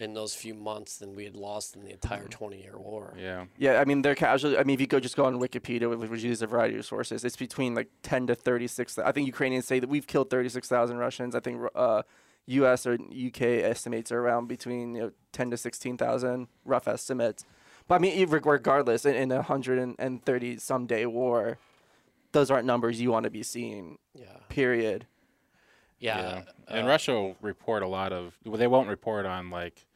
in those few months than we had lost in the entire 20 year war. Yeah. Yeah, I mean, they're casually. I mean, if you go just go on Wikipedia, which uses a variety of sources, it's between like 10 to 36. I think Ukrainians say that we've killed 36,000 Russians. I think uh, U.S. or U.K. estimates are around between you know 10 to 16,000, rough estimates. But I mean, regardless, in, in a 130 some day war, those aren't numbers you want to be seeing. Yeah. Period. Yeah. And uh, Russia will report a lot of. Well, they won't report on like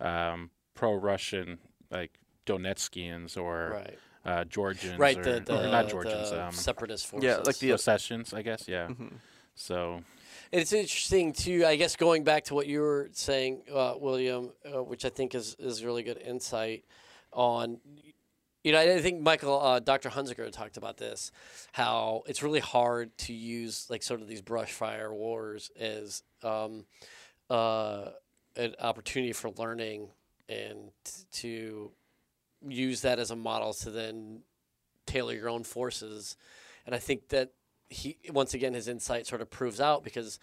um, pro-Russian like Donetskians or Right. uh, Georgians. Right. Or, The, the, or not Georgians. the um, separatist forces. Yeah, like the- Ossetians, I guess. Yeah. Mhm. So It's interesting too. I guess going back to what you were saying, uh, William, uh, which I think is is really good insight on. You know, I think Michael, uh, Dr. Hunzeker talked about this, how it's really hard to use like sort of these brush fire wars as um, uh, an opportunity for learning and to use that as a model to then tailor your own forces. And I think that he once again his insight sort of proves out because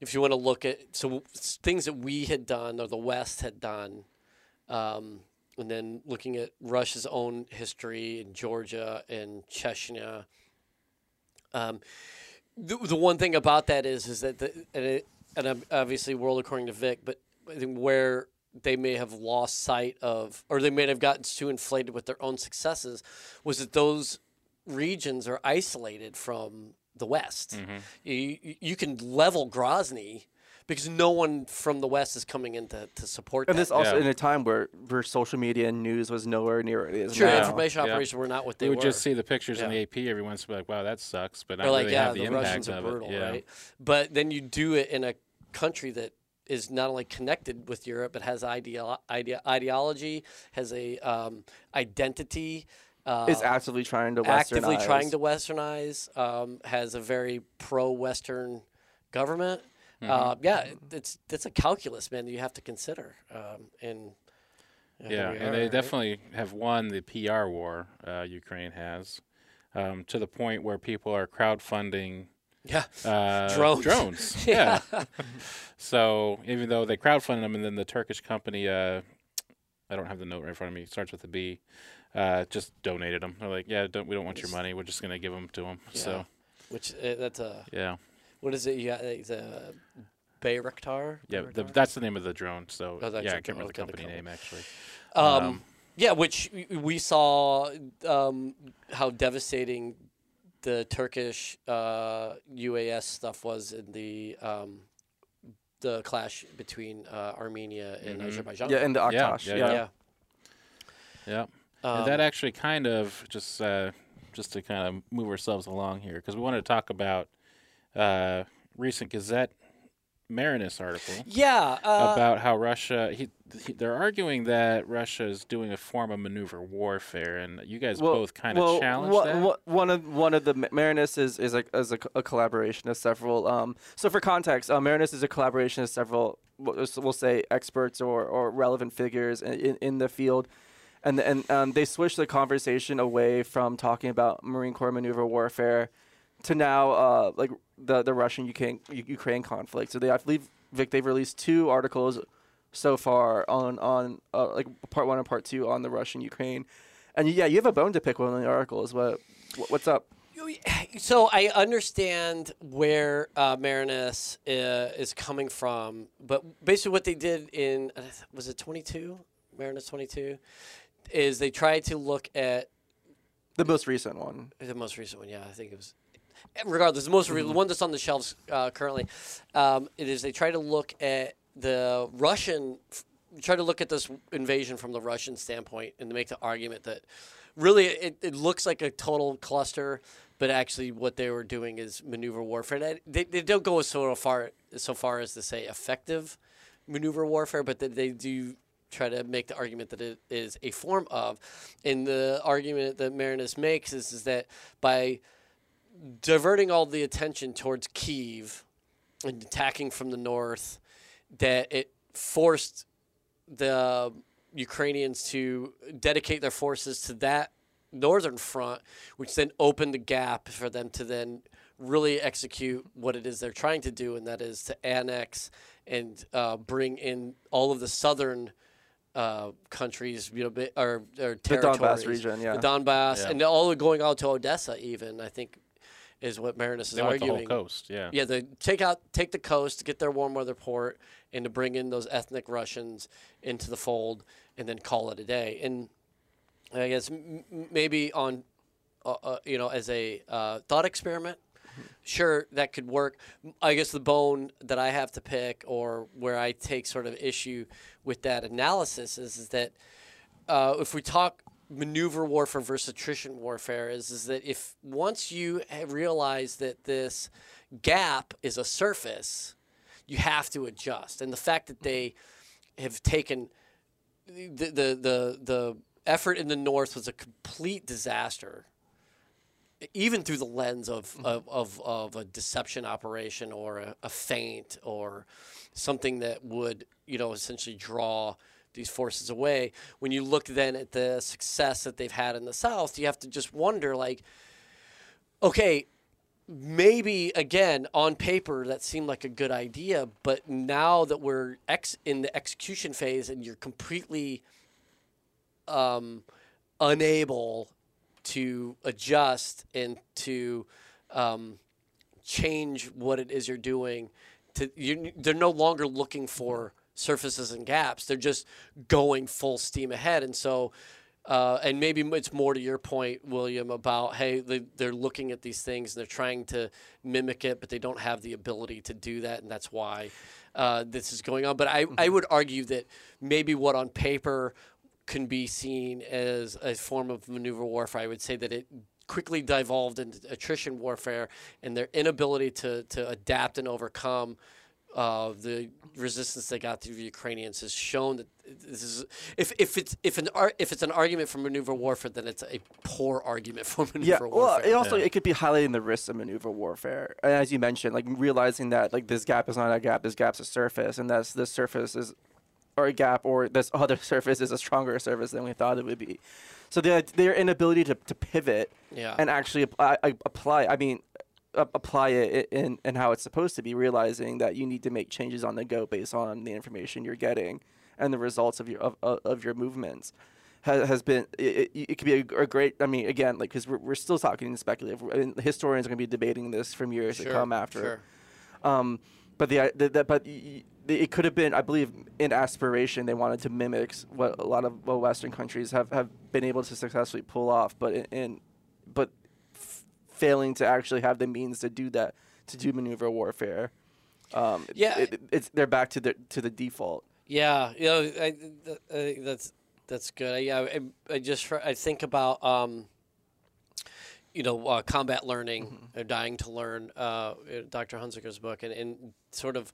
if you want to look at so things that we had done or the West had done, um, and then looking at Russia's own history in Georgia and Chechnya. Um, the, the one thing about that is is that the, and, it, and obviously world according to Vic, but I think where they may have lost sight of, or they may have gotten too inflated with their own successes, was that those regions are isolated from the West. Mm-hmm. You- you can level Grozny because no one from the West is coming in to, to support that. And that. this also Yeah. in a time where, where social media and news was nowhere near what it is Sure, now. information Yeah. operations were not what they we would were. just see the pictures in the AP every once in a while, like, wow, that sucks, but Or not like, really yeah, have the, the impact Russians are of brutal, it. Yeah. right? But then you do it in a country that is not only connected with Europe, but has ideo- idea- ideology, has a um, identity. Uh, is actively trying to actively westernize. trying to westernize, um, has a very pro-Western government. Mm-hmm. Uh, yeah, it's it's a calculus, man. that You have to consider, um, and Yeah, and are, they right? definitely have won the PR war. Uh, Ukraine has, um, to the point where people are crowdfunding yeah, uh, Drones. drones. yeah. so even though they crowdfunded them, and then the Turkish company, uh, I don't have the note right in front of me. It starts with a B. Uh, just donated them. They're like, yeah, don't, we don't want your money. We're just gonna give them to them. So which uh, that's a yeah, what is it? You got uh, the Bayraktar. yeah, the, that's the name of the drone. So Oh, yeah, I can't remember the drone. The company company. name actually. Um, Um, yeah, which we- we saw um, how devastating the Turkish uh, UAS stuff was in the um, the clash between uh, Armenia and Mhm. Azerbaijan. Yeah, in the Yeah, Artsakh. yeah, Yeah, yeah. Yeah. Um, that actually kind of just uh, just to kind of move ourselves along here because we wanted to talk about uh, recent Gazette Marinus article yeah, uh, about how Russia he, he, they're arguing that Russia is doing a form of maneuver warfare, and you guys both kind of well, challenged wha- that. wha- one of one of the Ma- Marinus is is a, is a, a collaboration of several. Um, so for context, uh, Marinus is a collaboration of several. We'll we'll say experts or, or relevant figures in, in, in the field, and and um, they switched the conversation away from talking about Marine Corps maneuver warfare to now uh, like the the Russian Ukraine Ukraine conflict. So they I believe Vic they've released two articles so far on on uh, like part one and part two on the Russian Ukraine. And yeah, you have a bone to pick with one of the articles. What what's up? So I understand where uh, Marinus uh, is coming from, but basically what they did in uh, was it 22 Marinus 22 is they tried to look at The most recent one. the most recent one. Yeah, I think it was. Regardless, the most re- the one that's on the shelves uh, currently, um, it is they try to look at the Russian, try to look at this invasion from the Russian standpoint, and to make the argument that really it, it looks like a total cluster, but actually what they were doing is maneuver warfare. They, they don't go so far so far as to say effective maneuver warfare, but that they do try to make the argument that it is a form of. And the argument that Marinus makes is, is that by diverting all the attention towards Kiev and attacking from the north, that it forced the Ukrainians to dedicate their forces to that northern front, which then opened the gap for them to then really execute what it is they're trying to do, and that is to annex and uh, bring in all of the southern uh, countries, you know, bi- or, or The territories. Donbass region, yeah. The Donbass, Yeah. and all going out to Odessa, even I think, is what Marinus is They want the whole coast. Yeah. Yeah, they take out take the coast, get their warm weather port, and to bring in those ethnic Russians into the fold, and then call it a day. And I guess m- m- maybe on, uh, uh, you know, as a uh, thought experiment, sure that could work. I guess the bone that I have to pick, or where I take sort of issue with that analysis, is, is that uh, if we talk maneuver warfare versus attrition warfare, is is that if once you realize that this gap is a surface, you have to adjust, and the fact that they have taken the the the, the effort in the north was a complete disaster even through the lens of, mm-hmm. of, of, of a deception operation or a, a feint or something that would, you know, essentially draw these forces away. When you look then at the success that they've had in the South, you have to just wonder, like, okay, maybe again on paper that seemed like a good idea, but now that we're ex- in the execution phase and you're completely um, unable to adjust and to um, change what it is you're doing. To you, they're no longer looking for surfaces and gaps. They're just going full steam ahead, and so. Uh, and maybe it's more to your point, William, about hey, they, they're looking at these things and they're trying to mimic it, but they don't have the ability to do that, and that's why uh, this is going on. But I, I would argue that maybe what on paper can be seen as a form of maneuver warfare. I would say that it quickly devolved into attrition warfare, and their inability to, to adapt and overcome uh, the resistance they got through the Ukrainians has shown that this is if, if it's if an ar- if it's an argument for maneuver warfare, then it's a poor argument for maneuver Yeah, well, warfare. it also Yeah. it could be highlighting the risks of maneuver warfare, and as you mentioned, like realizing that like this gap is not a gap, this gap's a surface, and that's this surface is, or a gap, or this other surface is a stronger surface than we thought it would be. So their their inability to, to pivot yeah, and actually apply, I- apply I mean, a- apply it in in how it's supposed to be, realizing that you need to make changes on the go based on the information you're getting and the results of your of, of, your movements. Has, has been it, it, it could be a, a great I mean again like because we're, we're still talking speculative I mean, historians are going to be debating this from years sure, to come after Sure. um, but the, the, the but y- it could have been, I believe, in aspiration they wanted to mimic what a lot of Western countries have, have been able to successfully pull off, but in, in failing to actually have the means to do that to do maneuver warfare. Um, Yeah. it, it's they're back to the to the default. Yeah, you know, I, I think that's that's good. I, yeah, I, I just I think about um, you know, uh, combat learning, or dying to learn, uh, Dr. Hunzeker's book, and, and sort of,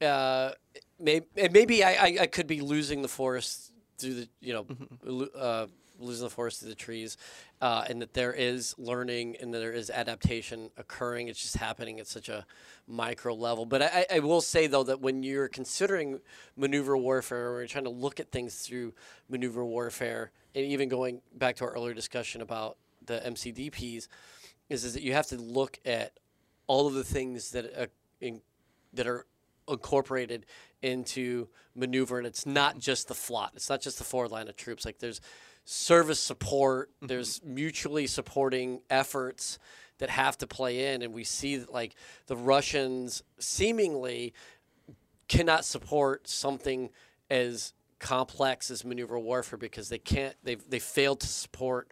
uh, maybe maybe I, I, I could be losing the forest through the you know, lo- uh, losing the forest to the trees, uh, and that there is learning and that there is adaptation occurring. It's just happening at such a micro level. But I, I will say though that when you're considering maneuver warfare, or you're trying to look at things through maneuver warfare, and even going back to our earlier discussion about the MCDPs, is, is that you have to look at all of the things that uh, in, that are incorporated into maneuver, and it's not just the FLOT. It's not just the forward line of troops. Like there's service support. There's mutually supporting efforts that have to play in, and we see that like the Russians seemingly cannot support something as complex as maneuver warfare because they can't. They they failed to support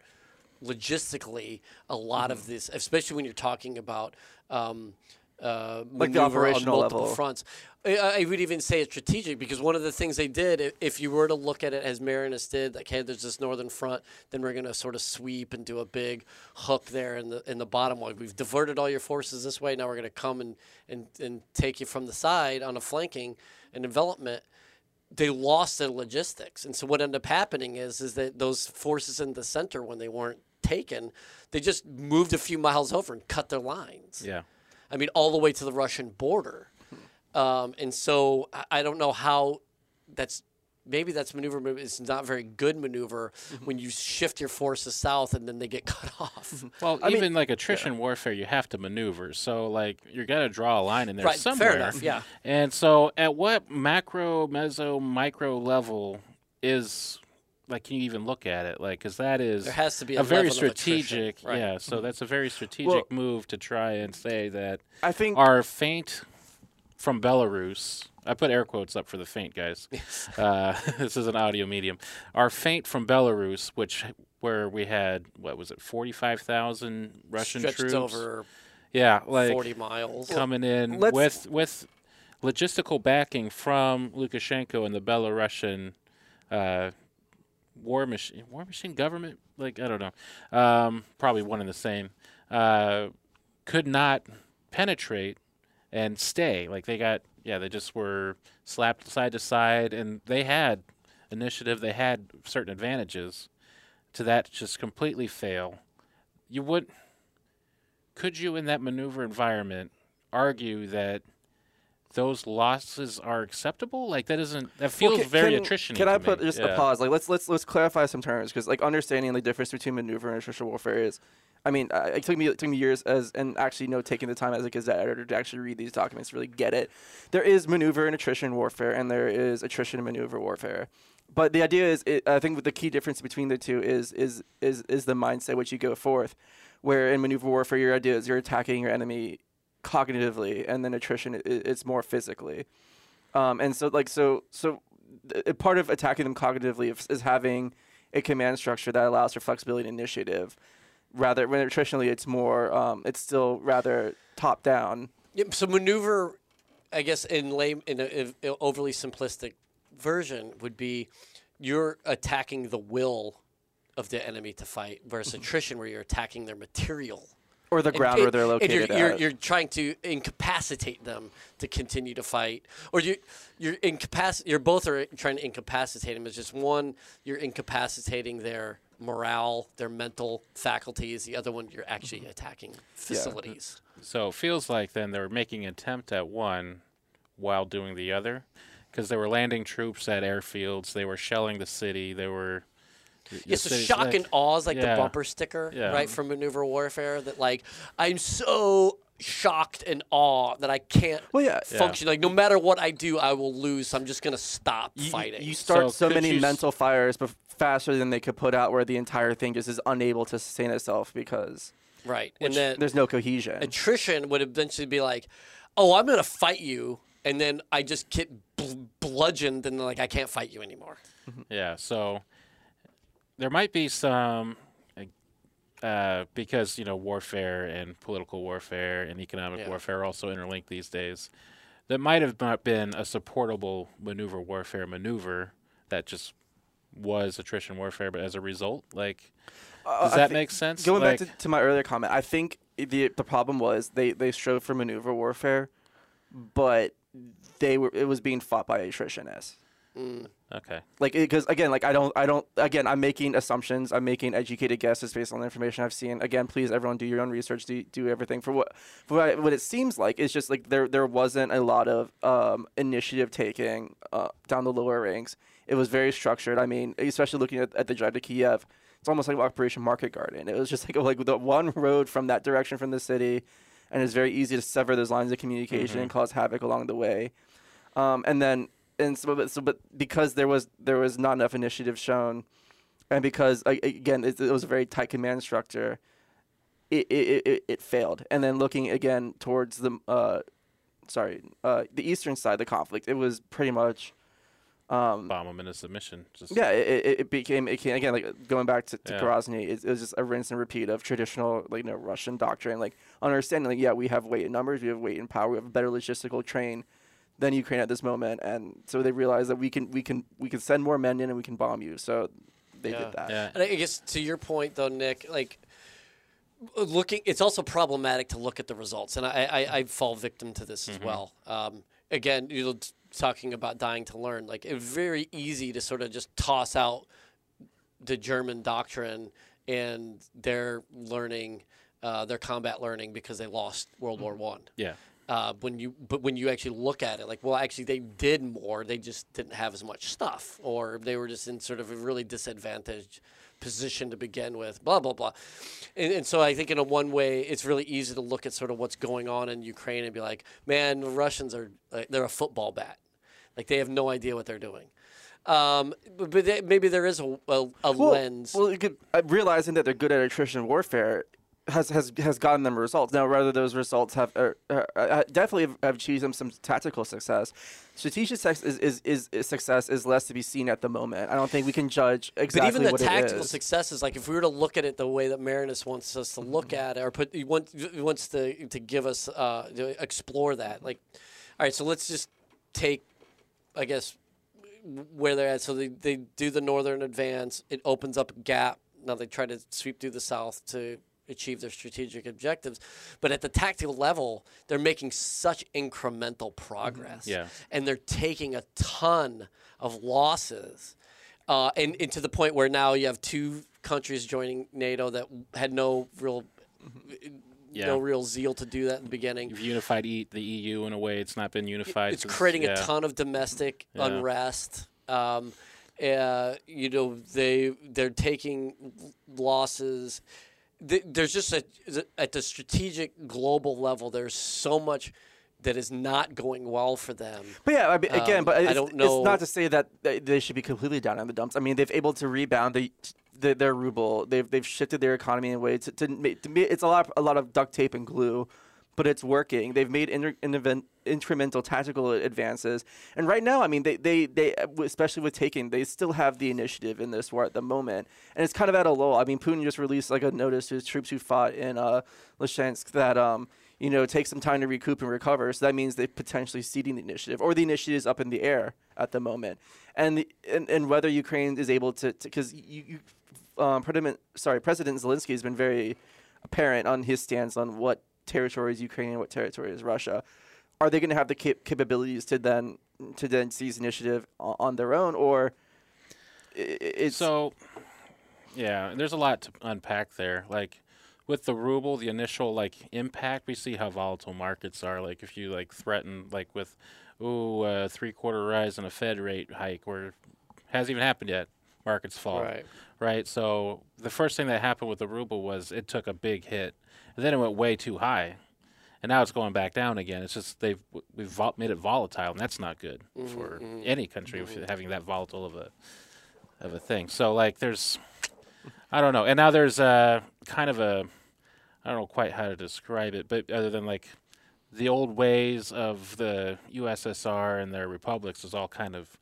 logistically a lot of this, especially when you're talking about um, uh, Like the on multiple level. fronts. I, I would even say it's strategic because one of the things they did, if you were to look at it as Marinus did, like hey, there's this northern front, then we're going to sort of sweep and do a big hook there in the in the bottom. Like we've diverted all your forces this way, now we're going to come and, and and take you from the side on a flanking and development they lost their logistics. And so what ended up happening is is that those forces in the center when they weren't taken, they just moved a few miles over and cut their lines. Yeah. I mean, all the way to the Russian border. Um, and so I- I don't know how that's maybe that's maneuver. Maybe it's not very good maneuver Mm-hmm. when you shift your forces south and then they get cut off. Well, I mean- even like attrition warfare, you have to maneuver. So like you're gonna draw a line in there right. somewhere. Fair enough. Yeah. And so, at what macro, meso, micro level is like? Can you even look at it? Like, because that is There has to be a, a very level of attrition, strategic. right. Yeah. So that's a very strategic Well- move to try and say that I think our feint from Belarus. I put air quotes up for the feint guys. Uh, this is an audio medium. Our feint from Belarus, which where we had what was it, forty five thousand Russian Stretched troops. over yeah, like 40 miles. coming in let's- with with logistical backing from Lukashenko and the Belarusian uh, war machine war machine government. Like I don't know, um, probably one and the same. Uh, could not penetrate and stay. Like they got yeah, they just were slapped side to side, and they had initiative. They had certain advantages. To that, just completely fail. You would could you in that maneuver environment argue that those losses are acceptable like that isn't that feels Well, ca- very can, attrition Can I put me. just yeah. a pause? Like let's let's let's clarify some terms because like understanding the difference between maneuver and attrition warfare is. I mean, uh, it took me it took me years as and actually you know taking the time as a Gazette editor to actually read these documents to really get it. There is maneuver and attrition warfare, and there is attrition and maneuver warfare. But the idea is, it, I think the key difference between the two is is is is the mindset which you go forth. Where in maneuver warfare, your idea is you're attacking your enemy cognitively, and then attrition i- i- it's more physically. Um, and so like so so th- part of attacking them cognitively is, is having a command structure that allows for flexibility and initiative. Rather, when attritionally, it's more um, it's still rather top down. Yep, so maneuver, I guess in lame in an overly simplistic version would be you're attacking the will of the enemy to fight versus attrition where you're attacking their material. Or the ground and- where they're and located you're, you're, you're trying to incapacitate them to continue to fight, or you you're incapac- You're both are trying to incapacitate them. It's just one you're incapacitating their morale, their mental faculties. The other one you're actually mm-hmm. attacking facilities. so it feels like then they were making an attempt at one while doing the other because they were landing troops at airfields they were shelling the city they were the a so shock like- and awe is like Yeah. the bumper sticker, Yeah. right, from maneuver warfare. That like I'm so shocked and awe that I can't well, yeah. function. Like no matter what I do, I will lose. So I'm just gonna stop You, fighting. you start So so, many you s- mental fires bef- faster than they could put out, where the entire thing just is unable to sustain itself because right, which and then there's no cohesion. attrition would eventually be like, oh, I'm gonna fight you, and then I just get bl- bludgeoned, and like I can't fight you anymore. Mm-hmm. Yeah, so there might be some, uh, because you know warfare and political warfare and economic Yeah. warfare are also interlinked these days. That might have not been a supportable maneuver warfare maneuver that just was attrition warfare, but as a result, like, Uh, does I that make sense? Going like, back to, to my earlier comment, I think the the problem was they they strove for maneuver warfare, but they were it was being fought by attritionists. okay, Like because again, like I don't I don't again I'm making assumptions. I'm making educated guesses based on the information I've seen. Again, please everyone do your own research. Do do everything for what for what, what it seems like. It's just like there there wasn't a lot of um, initiative taking uh, down the lower ranks. It was very structured. I mean, especially looking at, at the drive to Kiev, it's almost like Operation Market Garden. It was just like like the one road from that direction from the city, and it's very easy to sever those lines of communication and cause havoc along the way. Um, and then and so but, so but because there was there was not enough initiative shown, and because again it, it was a very tight command structure, it it, it it failed. And then looking again towards the uh, sorry uh, the eastern side of the conflict, it was pretty much. Um, bomb them into submission. Just, yeah, it, it, it became it came, again like going back to, to Yeah. Grozny, it, it was just a rinse and repeat of traditional like you know Russian doctrine, like understanding like yeah we have weight in numbers, we have weight in power, we have a better logistical train than Ukraine at this moment, and so they realized that we can we can we can send more men in and we can bomb you, so they Yeah. did that. yeah, And I guess to your point, though, Nick, like looking, it's also problematic to look at the results, and I, I, I fall victim to this as well. Um, again, you're t- talking about dying to learn. Like it's very easy to sort of just toss out the German doctrine and their learning, uh, their combat learning because they lost World War One. yeah. Uh, when you but when you actually look at it, like well, actually they did more. They just didn't have as much stuff, or they were just in sort of a really disadvantaged position to begin with. Blah blah blah. And, and so I think in a one way, it's really easy to look at sort of what's going on in Ukraine and be like, man, the Russians are like, they're a football bat. Like they have no idea what they're doing. Um, but, but they, maybe there is a, a, a well, lens. Well, you could, uh, realizing that they're good at attrition warfare has has has gotten them results. Now, whether those results have uh, uh, uh, definitely have, have achieved them some tactical success. Strategic success is, is, is, is success is less to be seen at the moment. I don't think we can judge exactly but even the what tactical successes, like if we were to look at it the way that Marinus wants us to look Mm-hmm. at it, or put he wants, he wants to to give us uh, to explore that. Like, all right, so let's just take, I guess, where they're at. So they they do the northern advance. It opens up a gap. Now they try to sweep through the south to achieve their strategic objectives, but at the tactical level, they're making such incremental progress. Yeah. and they're taking a ton of losses uh, and, and to the point where now you have two countries joining NATO that had no real, Yeah. no real zeal to do that in the beginning. You've unified e- the EU in a way it's not been unified. It's since- creating yeah. a ton of domestic Yeah. unrest. Um, uh, you know, they they're taking losses. Th- There's just a at the strategic global level. There's so much that is not going well for them. But yeah, I mean, again, Um, but I it's, don't know. it's not to say that they, should be completely down in the dumps. I mean, they've able to rebound They the, their ruble. They've they've shifted their economy in a way to to, make, to me, it's a lot a lot of duct tape and glue, but it's working. They've made inter, interven- incremental tactical advances, and right now, I mean, they, they they especially with taking, they still have the initiative in this war at the moment, and it's kind of at a lull. I mean, Putin just released like a notice to his troops who fought in uh, that um you know, take some time to recoup and recover. So that means they're potentially ceding the initiative, or the initiative is up in the air at the moment. And the, and, and whether Ukraine is able to, because you, you um, President, sorry, President Zelensky has been very apparent on his stance on what territory is Ukraine and what territory is Russia. Are they going to have the cap- capabilities to then to then seize initiative on, on their own, or i- i- it's So, yeah, and there's a lot to unpack there. Like with the ruble, the initial like impact, we see how volatile markets are. Like if you like threaten like with, ooh, uh, three quarter rise in a Fed rate hike, where hasn't even happened yet, markets fall. Right. Right. So the first thing that happened with the ruble was it took a big hit, and then it went way too high, and now it's going back down again. It's just they've we've vol- made it volatile, and that's not good for any country you're having that volatile of a of a thing. So like there's I don't know. And now there's a kind of a I don't know quite how to describe it, but other than like the old ways of the USSR and their republics is all kind of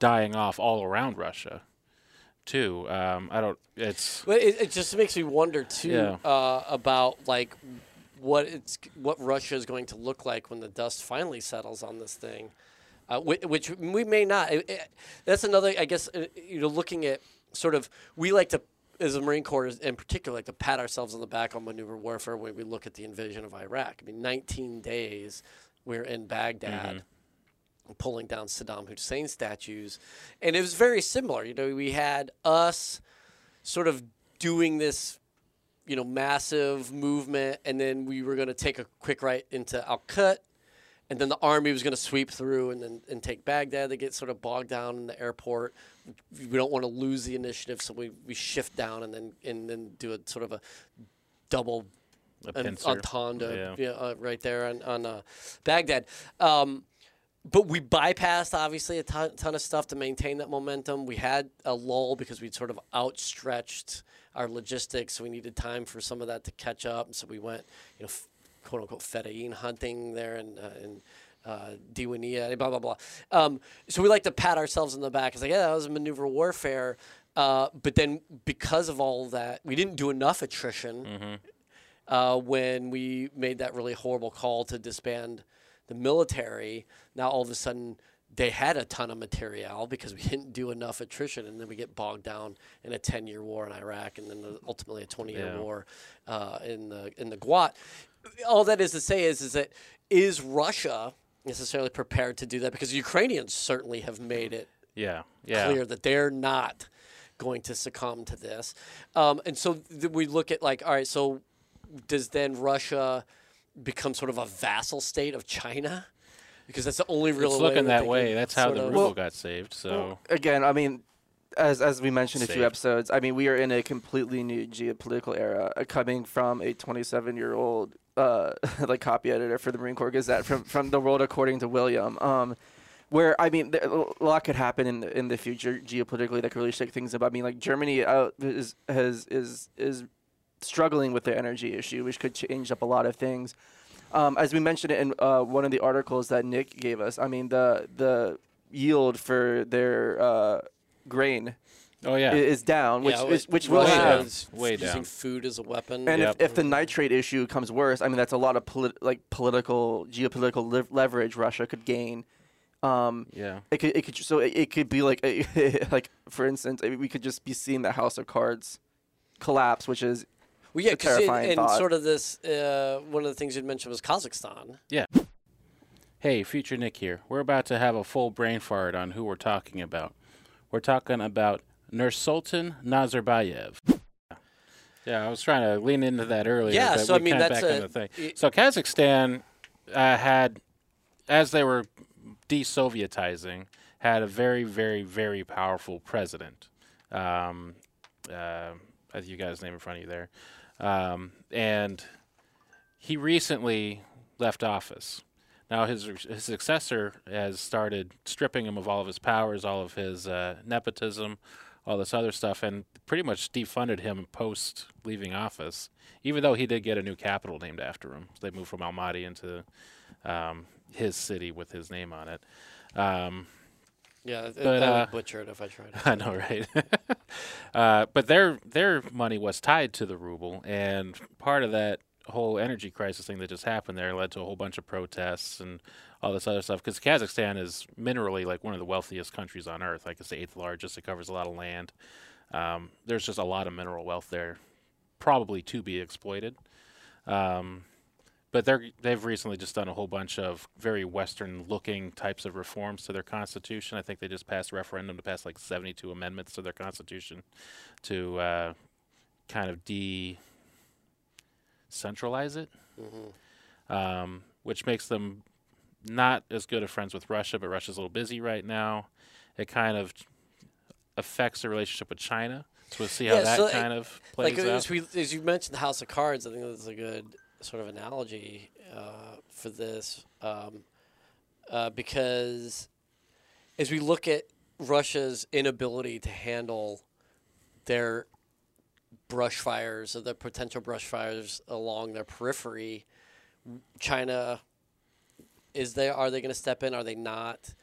dying off all around Russia, too. Um, I don't. It's But it, it just makes me wonder too Yeah. uh, about like what it's what Russia is going to look like when the dust finally settles on this thing, uh, which, which we may not. It- it- that's another, I guess. uh, You know, looking at sort of we like to. As a Marine Corps, in particular, like to pat ourselves on the back on maneuver warfare when we look at the invasion of Iraq. I mean, 19 days we're in Baghdad pulling down Saddam Hussein statues. And it was very similar. You know, we had us sort of doing this, you know, massive movement, and then we were going to take a quick right into Al Kut, and then the army was going to sweep through and then and take Baghdad. They get sort of bogged down in the airport. We don't want to lose the initiative, so we, we shift down and then and then do a sort of a double a an pincer. entendre, Yeah. yeah, uh, right there on, on uh, Baghdad. Um, but we bypassed obviously a ton, ton of stuff to maintain that momentum. We had a lull because we'd sort of outstretched our logistics, we needed time for some of that to catch up. And so we went, you know, f- quote unquote fedayeen hunting there and uh, in uh, Diwania, blah blah blah. Um, so we like to pat ourselves in the back. It's like, yeah, that was maneuver warfare. Uh, but then because of all that, we didn't do enough attrition uh, when we made that really horrible call to disband the military. Now all of a sudden they had a ton of material because we didn't do enough attrition, and then we get bogged down in a ten-year war in Iraq, and then ultimately a twenty-year Yeah. war uh, in the in the GWOT. All that is to say is is that is Russia necessarily prepared to do that because the Ukrainians certainly have made it yeah. Yeah. clear that they're not going to succumb to this. Um, and so th- we look at like, all right, so does then Russia become sort of a vassal state of China, because that's the only real. It's way looking that they way. That's how the of- ruble Well- got saved. So again, I mean, as as we mentioned a few episodes, I mean, we are in a completely new geopolitical era, uh, coming from a 27 year old uh, like copy editor for the Marine Corps Gazette from from the world according to William. Um, where I mean, a lot could happen in the, in the future geopolitically that could really shake things up. I mean, like Germany out is has is is struggling with their energy issue, which could change up a lot of things. Um, as we mentioned in uh, one of the articles that Nick gave us, I mean the the yield for their uh, grain oh yeah, is down, which yeah, is, which will Russia Way have. down. is Way using food as a weapon. And Yep. if, if the nitrate issue comes worse, I mean that's a lot of polit- like political geopolitical lev- leverage Russia could gain. Um, yeah. it could it could so it, it could be like a, like for instance we could just be seeing the House of Cards collapse, which is well, yeah, a 'cause it- and thought. sort of this. Uh, one of the things you'd mentioned was Kazakhstan. Yeah. Hey, future Nick here. We're about to have a full brain fart on who we're talking about. We're talking about Nursultan Nazarbayev. Yeah, I was trying to lean into that earlier. Yeah, but so I mean, that's back a- on the thing. So Kazakhstan uh, had, as they were de-Sovietizing, had a very, very, very powerful president. Um, uh, I think you got his name in front of you there, um, and he recently left office. Now his his successor has started stripping him of all of his powers, all of his uh, nepotism, all this other stuff, and pretty much defunded him post leaving office. Even though he did get a new capital named after him, they moved from Almaty into um, his city with his name on it. Um, Yeah, But, that uh, would butcher it if I tried. I know, right? uh, but their their money was tied to the ruble, and part of that whole energy crisis thing that just happened there led to a whole bunch of protests and all this other stuff. Because Kazakhstan is minerally like one of the wealthiest countries on earth. Like it's the eighth largest. It covers a lot of land. Um, there's just a lot of mineral wealth there, probably to be exploited. Um, but they're they've recently just done a whole bunch of very Western looking types of reforms to their constitution. I think they just passed a referendum to pass like 72 amendments to their constitution to uh, kind of de centralize it, hmm um, which makes them not as good of friends with Russia. But Russia's a little busy right now. It kind of affects the relationship with China. So we'll see how Yeah, that so, kind of plays Like out. as we as you mentioned, the House of Cards. I think that's a good sort of analogy uh, for this, um, uh, because as we look at Russia's inability to handle their brush fires or the potential brush fires along their periphery, China is there? Are they going to step in? Are they not?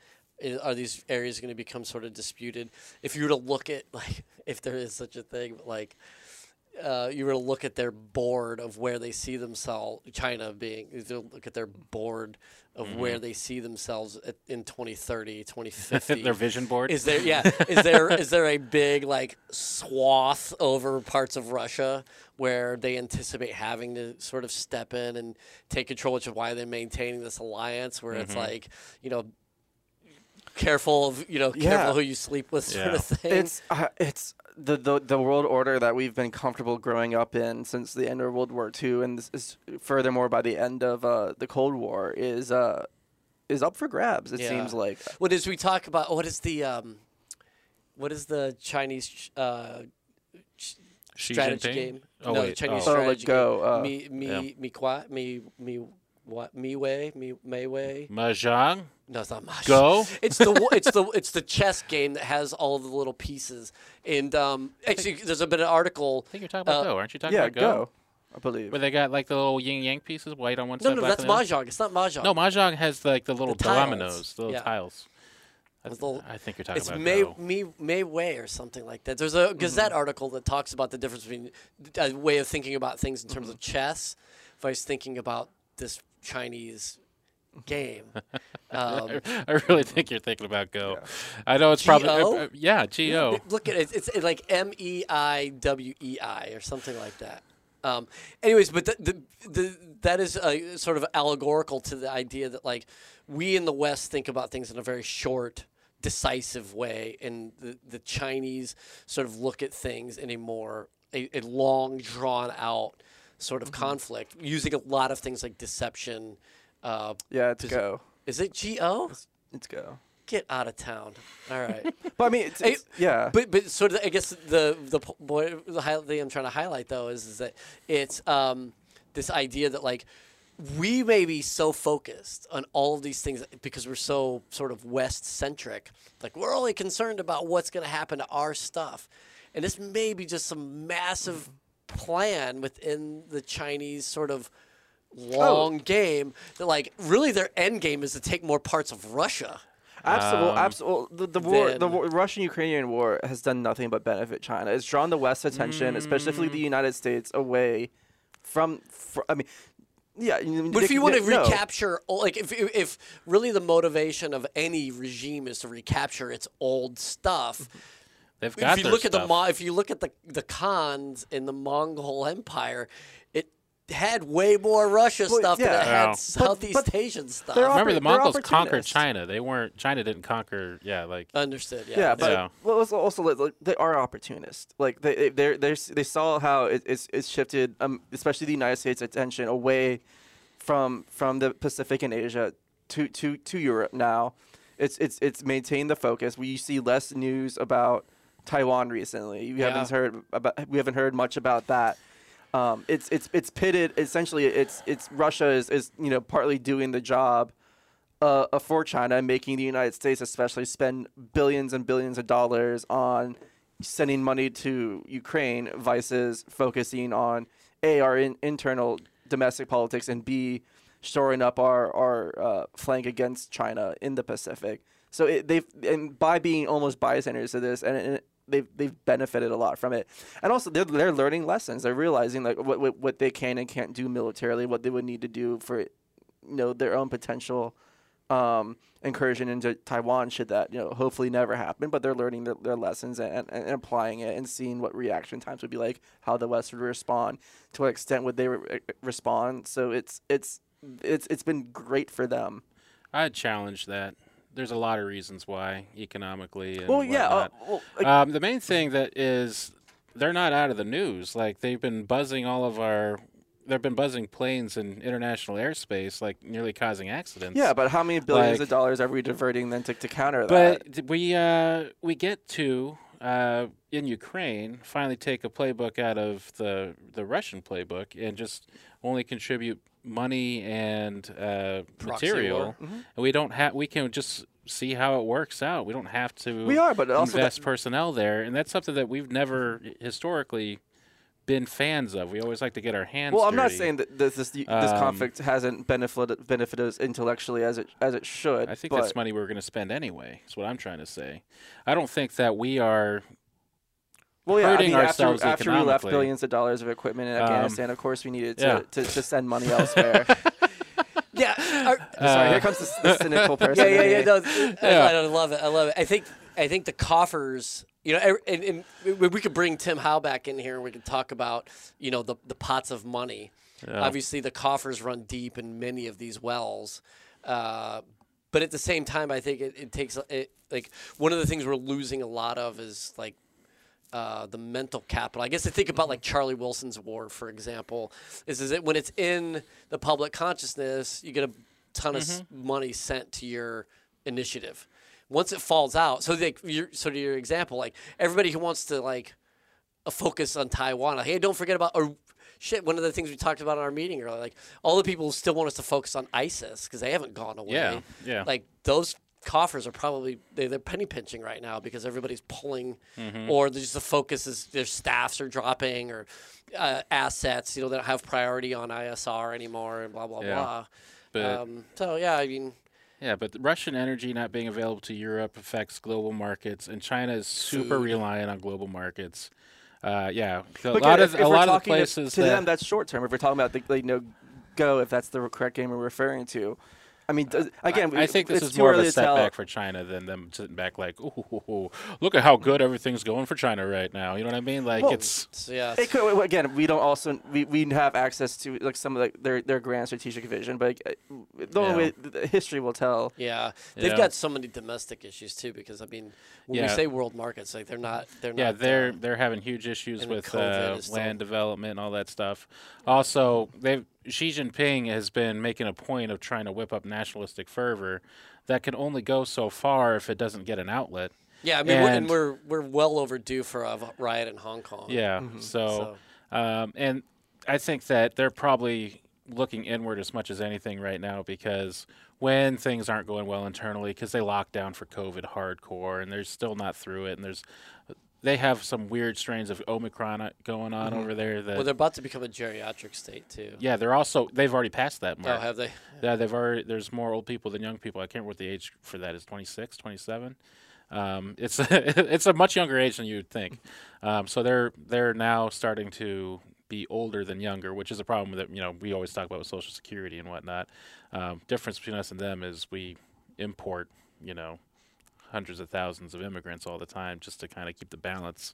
I- Are these areas going to become sort of disputed? If you were to look at like, if there is such a thing, like, uh, you were to look at their board of where they see themselves, China being, if you look at their board of Mm-hmm. where they see themselves at, in 2030, 2050. their vision board. Is there yeah? Is there is there a big like swath over parts of Russia where they anticipate having to sort of step in and take control, which is why they're maintaining this alliance where it's Mhm. like you know careful of you know Yeah. careful who you sleep with sort Yeah. of thing. It's uh, it's the, the the world order that we've been comfortable growing up in since the end of World War II, and this is furthermore by the end of uh, the Cold War is uh is up for grabs. It Yeah. seems like what is we talk about? What is the um, what is the Chinese uh, ch- strategy game? Oh, no, the wait, Chinese oh. Oh, like strategy go, game. uh, me me yeah. me qua me me what me way me Mei way. Mahjong, No, it's not Mahjong. go. It's the it's the it's the chess game that has all the little pieces. And um, actually, there's a bit of an article. I think you're talking about Uh, Go, aren't you talking yeah, about Go? go. I believe. Where they got like the little yin yang pieces, white on one No, side, no, black that's on the mahjong. It's not mahjong. No, mahjong has like the little tiles. dominoes, the little Yeah. tiles. I, With little- I think you're talking it's about May Go. me May Way or something like that. There's a Gazette article that talks about the difference between a way of thinking about things in terms of chess versus thinking about this Chinese game. Um, I really think you're thinking about Go. I know it's probably G-O? uh, uh, yeah, G O. Look at it. It's, it's like M E I W E I or something like that. Um, anyways, but the, the, the, that is uh sort of allegorical to the idea that like we in the West think about things in a very short, decisive way, and the, the Chinese sort of look at things in a more a, a long, drawn out sort Mm-hmm. of conflict, using a lot of things like deception. Uh, Yeah, it's go. is it Go? It's go. Get out of town. All right. But I mean, it's, it's yeah. But but sort of I guess the the po- boy the hi- thing I'm trying to highlight though is, is that it's um, this idea that like we may be so focused on all of these things because we're so sort of West centric. Like we're only concerned about what's going to happen to our stuff, and this may be just some massive plan within the Chinese sort of long game that like really their end game is to take more parts of Russia. Absolutely, Um, absolutely. The, the war, the then- war, Russian-Ukrainian war has done nothing but benefit China. It's drawn the West's attention, especially Mm. the United States, away from. fr I mean, yeah. But if you want to recapture, o- like if if if really the motivation of any regime is to recapture its old stuff, They've got if you their look at the stuff. If you look at the the Khans in the Mongol Empire, it had way more Russia Well, stuff than yeah. it had Wow. Southeast but Asian stuff. they're Remember, the Mongols conquered. China. They weren't. China didn't conquer. Yeah, like Understood. Yeah. Yeah, but Yeah. well, it's also like, like, they are opportunists. Like they they they they saw how it, it's it's shifted, um, especially the United States' attention away from from the Pacific and Asia to to to Europe. Now, it's it's it's maintained the focus. We see less news about Taiwan recently. We haven't heard about we haven't heard much about that. Um, it's it's it's pitted essentially. It's it's Russia is, is you know partly doing the job uh, for China, making the United States especially spend billions and billions of dollars on sending money to Ukraine versus focusing on a our in, internal domestic politics and b shoring up our our uh, flank against China in the Pacific. So it, they've and by being almost bystanders to this, and, and they've they've benefited a lot from it. And also they're they're learning lessons. They're realizing like what what, what they can and can't do militarily, what they would need to do for you know their own potential um, incursion into Taiwan should that you know hopefully never happen. But they're learning their, their lessons and, and, and applying it and seeing what reaction times would be like, how the West would respond, to what extent would they re- respond. So it's it's it's it's been great for them. I'd challenge that. There's a lot of reasons why economically. And Well, yeah. Uh, well, like, Um, the main thing that is they're not out of the news. Like they've been buzzing all of our. They've been buzzing planes in international airspace, like nearly causing accidents. yeah, but how many billions like- of dollars are we diverting then to, to counter that? But we uh, we get to uh, in Ukraine finally take a playbook out of the the Russian playbook and just only contribute money and uh, material. Mm-hmm. And we don't have. We can just see how it works out. We don't have to. We are, but also invest that- personnel there, and that's something that we've never historically been fans of. We always like to get our hands. Well, I'm not saying that this this, this Um, conflict hasn't benefited benefited us intellectually as it as it should. I think that's money we are going to spend anyway. Is what I'm trying to say. I don't think that we are well, yeah, I mean, ourselves after, after we left billions of dollars of equipment in Um, Afghanistan, of course we needed to, yeah. to, to send money elsewhere. Yeah. Sorry, Uh, here comes the, the cynical yeah, person. yeah, in yeah. No, Yeah. I, love it. I love it. I think I think the coffers. You know, and, and we we could bring Tim Howe back in here, and we could talk about you know the the pots of money. Yeah. Obviously, the coffers run deep in many of these wells. Uh, but at the same time, I think it, it takes it, like one of the things we're losing a lot of is like uh, the mental capital. I guess I think about like Charlie Wilson's war, for example, is is that when it's in the public consciousness, you get a ton of money sent to your initiative. Once it falls out, so like your so to your example, like everybody who wants to like a focus on Taiwan, like hey, don't forget about or shit. One of the things we talked about in our meeting earlier, like all the people who still want us to focus on ISIS because they haven't gone away. Yeah, yeah. Like those coffers are probably they, they're penny pinching right now because everybody's pulling, Mm-hmm. or there's just the focus is their staffs are dropping or uh, assets. You know, they don't have priority on ISR anymore and blah blah Yeah. blah. But um, so yeah, I mean, yeah, but Russian energy not being available to Europe affects global markets, and China is super Food. reliant on global markets. Uh, yeah, a lot if, of if a we're lot of the talking to- places to, that them, that's short term. If we're talking about the like, you know, go if that's the correct game we're referring to. I mean, does, again, I, I think this it's is more of a setback for China than them sitting back like, ooh, look at how good everything's going for China right now. You know what I mean? Like Well, it's So, yeah. It could, again, we don't also we, we have access to like some of the, their their grand strategic vision, but uh, the only Yeah. way the history will tell. Yeah, they've Yeah. got so many domestic issues too. Because I mean, when we say world markets, like they're not, they're yeah, not. they're uh, they're having huge issues and with uh, is still- land development and all that stuff. Also, they Xi Jinping has been making a point of trying to whip up nationalistic fervor that can only go so far if it doesn't get an outlet. yeah, I mean, we're, and and- we're we're well overdue for a riot in Hong Kong. Yeah. Mm-hmm. So, um, and I think that they're probably looking inward as much as anything right now because when things aren't going well internally, because they locked down for COVID hardcore and they're still not through it, and there's they have some weird strains of Omicron uh, going on Mm-hmm. over there. That Well, they're about to become a geriatric state too. yeah, they're also they've already passed that mark. Oh, have they? Yeah, they've already. There's more old people than young people. I can't remember what the age for that is. 26, 27. Um, it's it's a much younger age than you would think. Um, so they're they're now starting to be older than younger, which is a problem that you know we always talk about with Social Security and whatnot. Um, difference between us and them is we import you know hundreds of thousands of immigrants all the time just to kind of keep the balance.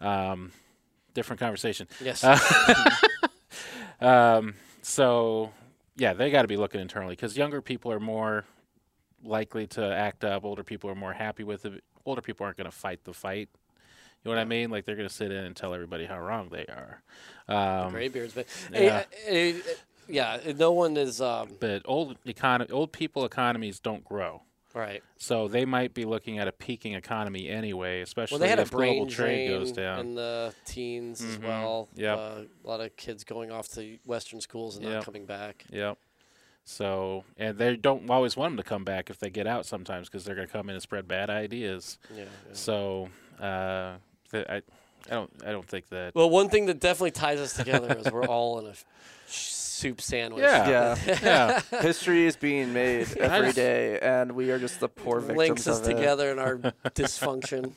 Um, different conversation. Yes. Um, so yeah, they got to be looking internally because younger people are more likely to act up. Older people are more happy with it. Older people aren't going to fight the fight. You know what I mean? Like they're going to sit in and tell everybody how wrong they are. Um, Graybeards, but yeah. yeah, uh, uh, yeah, no one is um, but old economy, old people economies don't grow. Right. So they might be looking at a peaking economy anyway, especially Well, they had a if global trade goes down. in the teens as Mhm. well. Yep. Uh, a lot of kids going off to Western schools and Yep. not coming back. Yep. So, and they don't always want them to come back if they get out sometimes because they're going to come in and spread bad ideas. Yeah. yeah. So, uh, th- I, I don't, I don't think that. Well, one thing that definitely ties us together is we're all in a soup sandwich. Yeah. Yeah, yeah. history is being made I every just- day, and we are just the poor victims Links us of it. together in our dysfunction.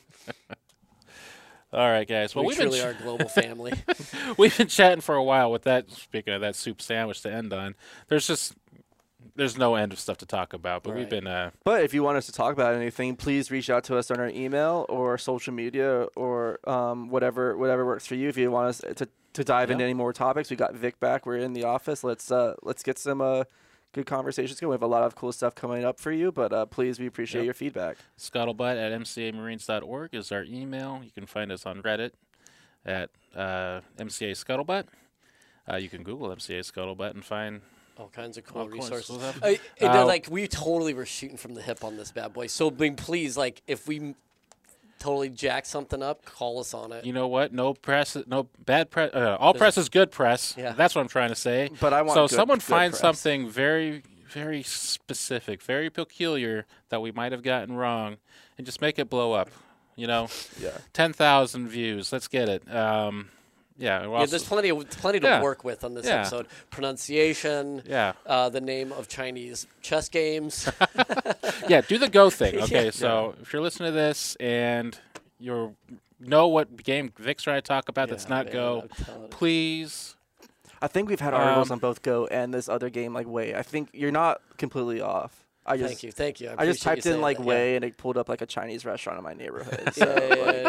All right, guys. Well, we we've been truly ch- are a global family. we've been chatting for a while with that. Speaking of that soup sandwich to end on, there's just there's no end of stuff to talk about. But we've been uh, But if you want us to talk about anything, please reach out to us on our email or social media or um, whatever whatever works for you. If you want us to, to dive into any more topics, we got Vic back. We're in the office. Let's uh, let's get some uh, good conversations going. We have a lot of cool stuff coming up for you. But uh, please, we appreciate Yep. your feedback. scuttlebutt at mcamarines.org is our email. You can find us on Reddit at uh, MCA Scuttlebutt. Uh, you can Google MCA Scuttlebutt and find all kinds of cool Of resources. we'll have- I, and, uh, Uh, like we totally were shooting from the hip on this bad boy. So, I mean, please, like, if we m- totally jack something up, call us on it. You know what? No press, no bad press. Uh, all press is good press. Yeah. That's what I'm trying to say. But I want so good- someone good finds press. something very, very specific, very peculiar that we might have gotten wrong, and just make it blow up. You know, Yeah. ten thousand views. Let's get it. Um, yeah. we're yeah, there's plenty of plenty to Yeah. work with on this Yeah. episode. Pronunciation, yeah. uh, the name of Chinese chess games. yeah, do the go thing. Okay, Yeah. so if you're listening to this and you know what game Vic's trying to talk about that's Yeah, not man, go, I'm telling you. please. I think we've had articles Um, on both Go and this other game like Way. I think you're not completely off. I just Thank you, thank you. I, I just typed in like that, Way and it pulled up like a Chinese restaurant in my neighborhood. So Yeah, yeah, like, yeah,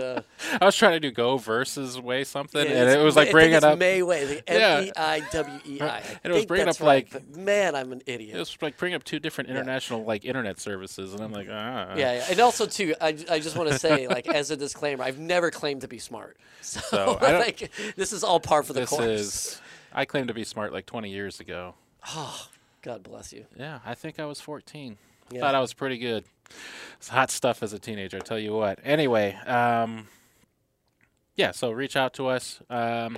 yeah. I was trying to do go versus way something, Yeah, and it was like bringing think up. it's May Way, like Yeah. M E I W E I. And it was bringing up, right, like- man, I'm an idiot. It was like bringing up two different Yeah. international like internet services, and I'm like, ah. Yeah, yeah, and also too, I, I just want to say, like, as a disclaimer, I've never claimed to be smart. So, So, like, this is all par for the This course. is. I claimed to be smart like 20 years ago. Oh, God bless you. Yeah, I think I was 14. Yeah. Thought I was pretty good. It's hot stuff as a teenager, I tell you what. Anyway, um, yeah, so reach out to us. Um,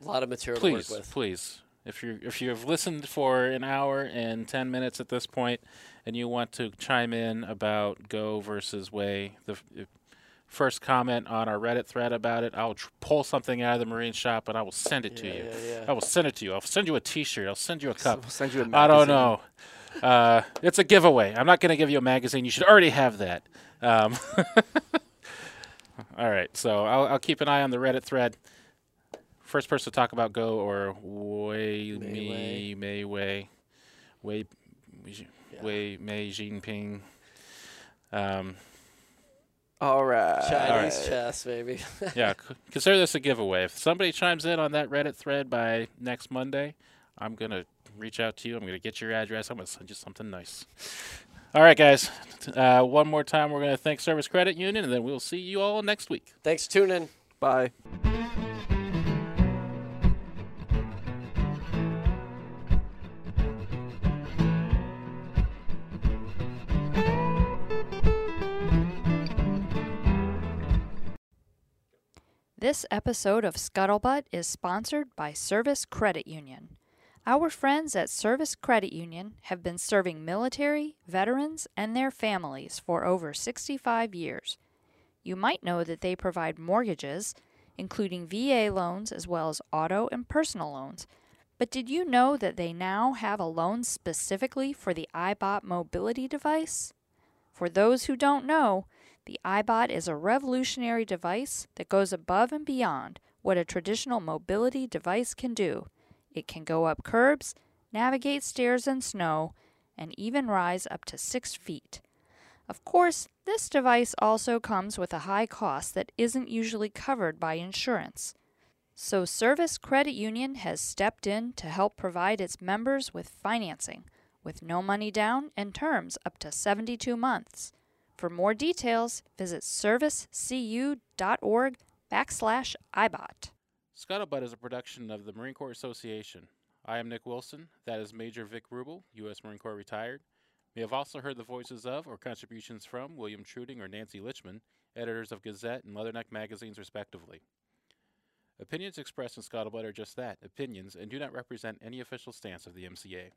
A lot of material please, to work with. please. If you if you have listened for an hour and 10 minutes at this point and you want to chime in about go versus way, the first comment on our Reddit thread about it, I'll tr- pull something out of the Marine shop and I will send it to Yeah, you. yeah, yeah. I will send it to you. I'll send you a T-shirt. I'll send you a cup. I'll send you a I don't know. Uh, it's a giveaway. I'm not going to give you a magazine. You should already have that. Um, all right. So I'll, I'll keep an eye on the Reddit thread. First person to talk about Go or Way Me Mayway. Mayway. Way. Wei Mei Jinping. Um, All right. Chinese All right. chess, baby. yeah, consider this a giveaway. If somebody chimes in on that Reddit thread by next Monday, I'm gonna reach out to you. I'm gonna get your address. I'm gonna send you something nice. All right, guys. Uh, one more time, we're gonna thank Service Credit Union, and then we'll see you all next week. Thanks for tuning in. Bye. This episode of Scuttlebutt is sponsored by Service Credit Union. Our friends at Service Credit Union have been serving military, veterans, and their families for over 65 years. You might know that they provide mortgages, including VA loans as well as auto and personal loans. But did you know that they now have a loan specifically for the iBot mobility device? For those who don't know, the iBot is a revolutionary device that goes above and beyond what a traditional mobility device can do. It can go up curbs, navigate stairs and snow, and even rise up to six feet. Of course, this device also comes with a high cost that isn't usually covered by insurance. So, Service Credit Union has stepped in to help provide its members with financing, with no money down and terms up to 72 months. For more details, visit servicecu.org backslash ibot. Scuttlebutt is a production of the Marine Corps Association. I am Nick Wilson. That is Major Vic Ruble, U.S. Marine Corps retired. We have also heard the voices of or contributions from William Treuting or Nancy Lichtman, editors of Gazette and Leatherneck magazines, respectively. Opinions expressed in Scuttlebutt are just that opinions and do not represent any official stance of the MCA.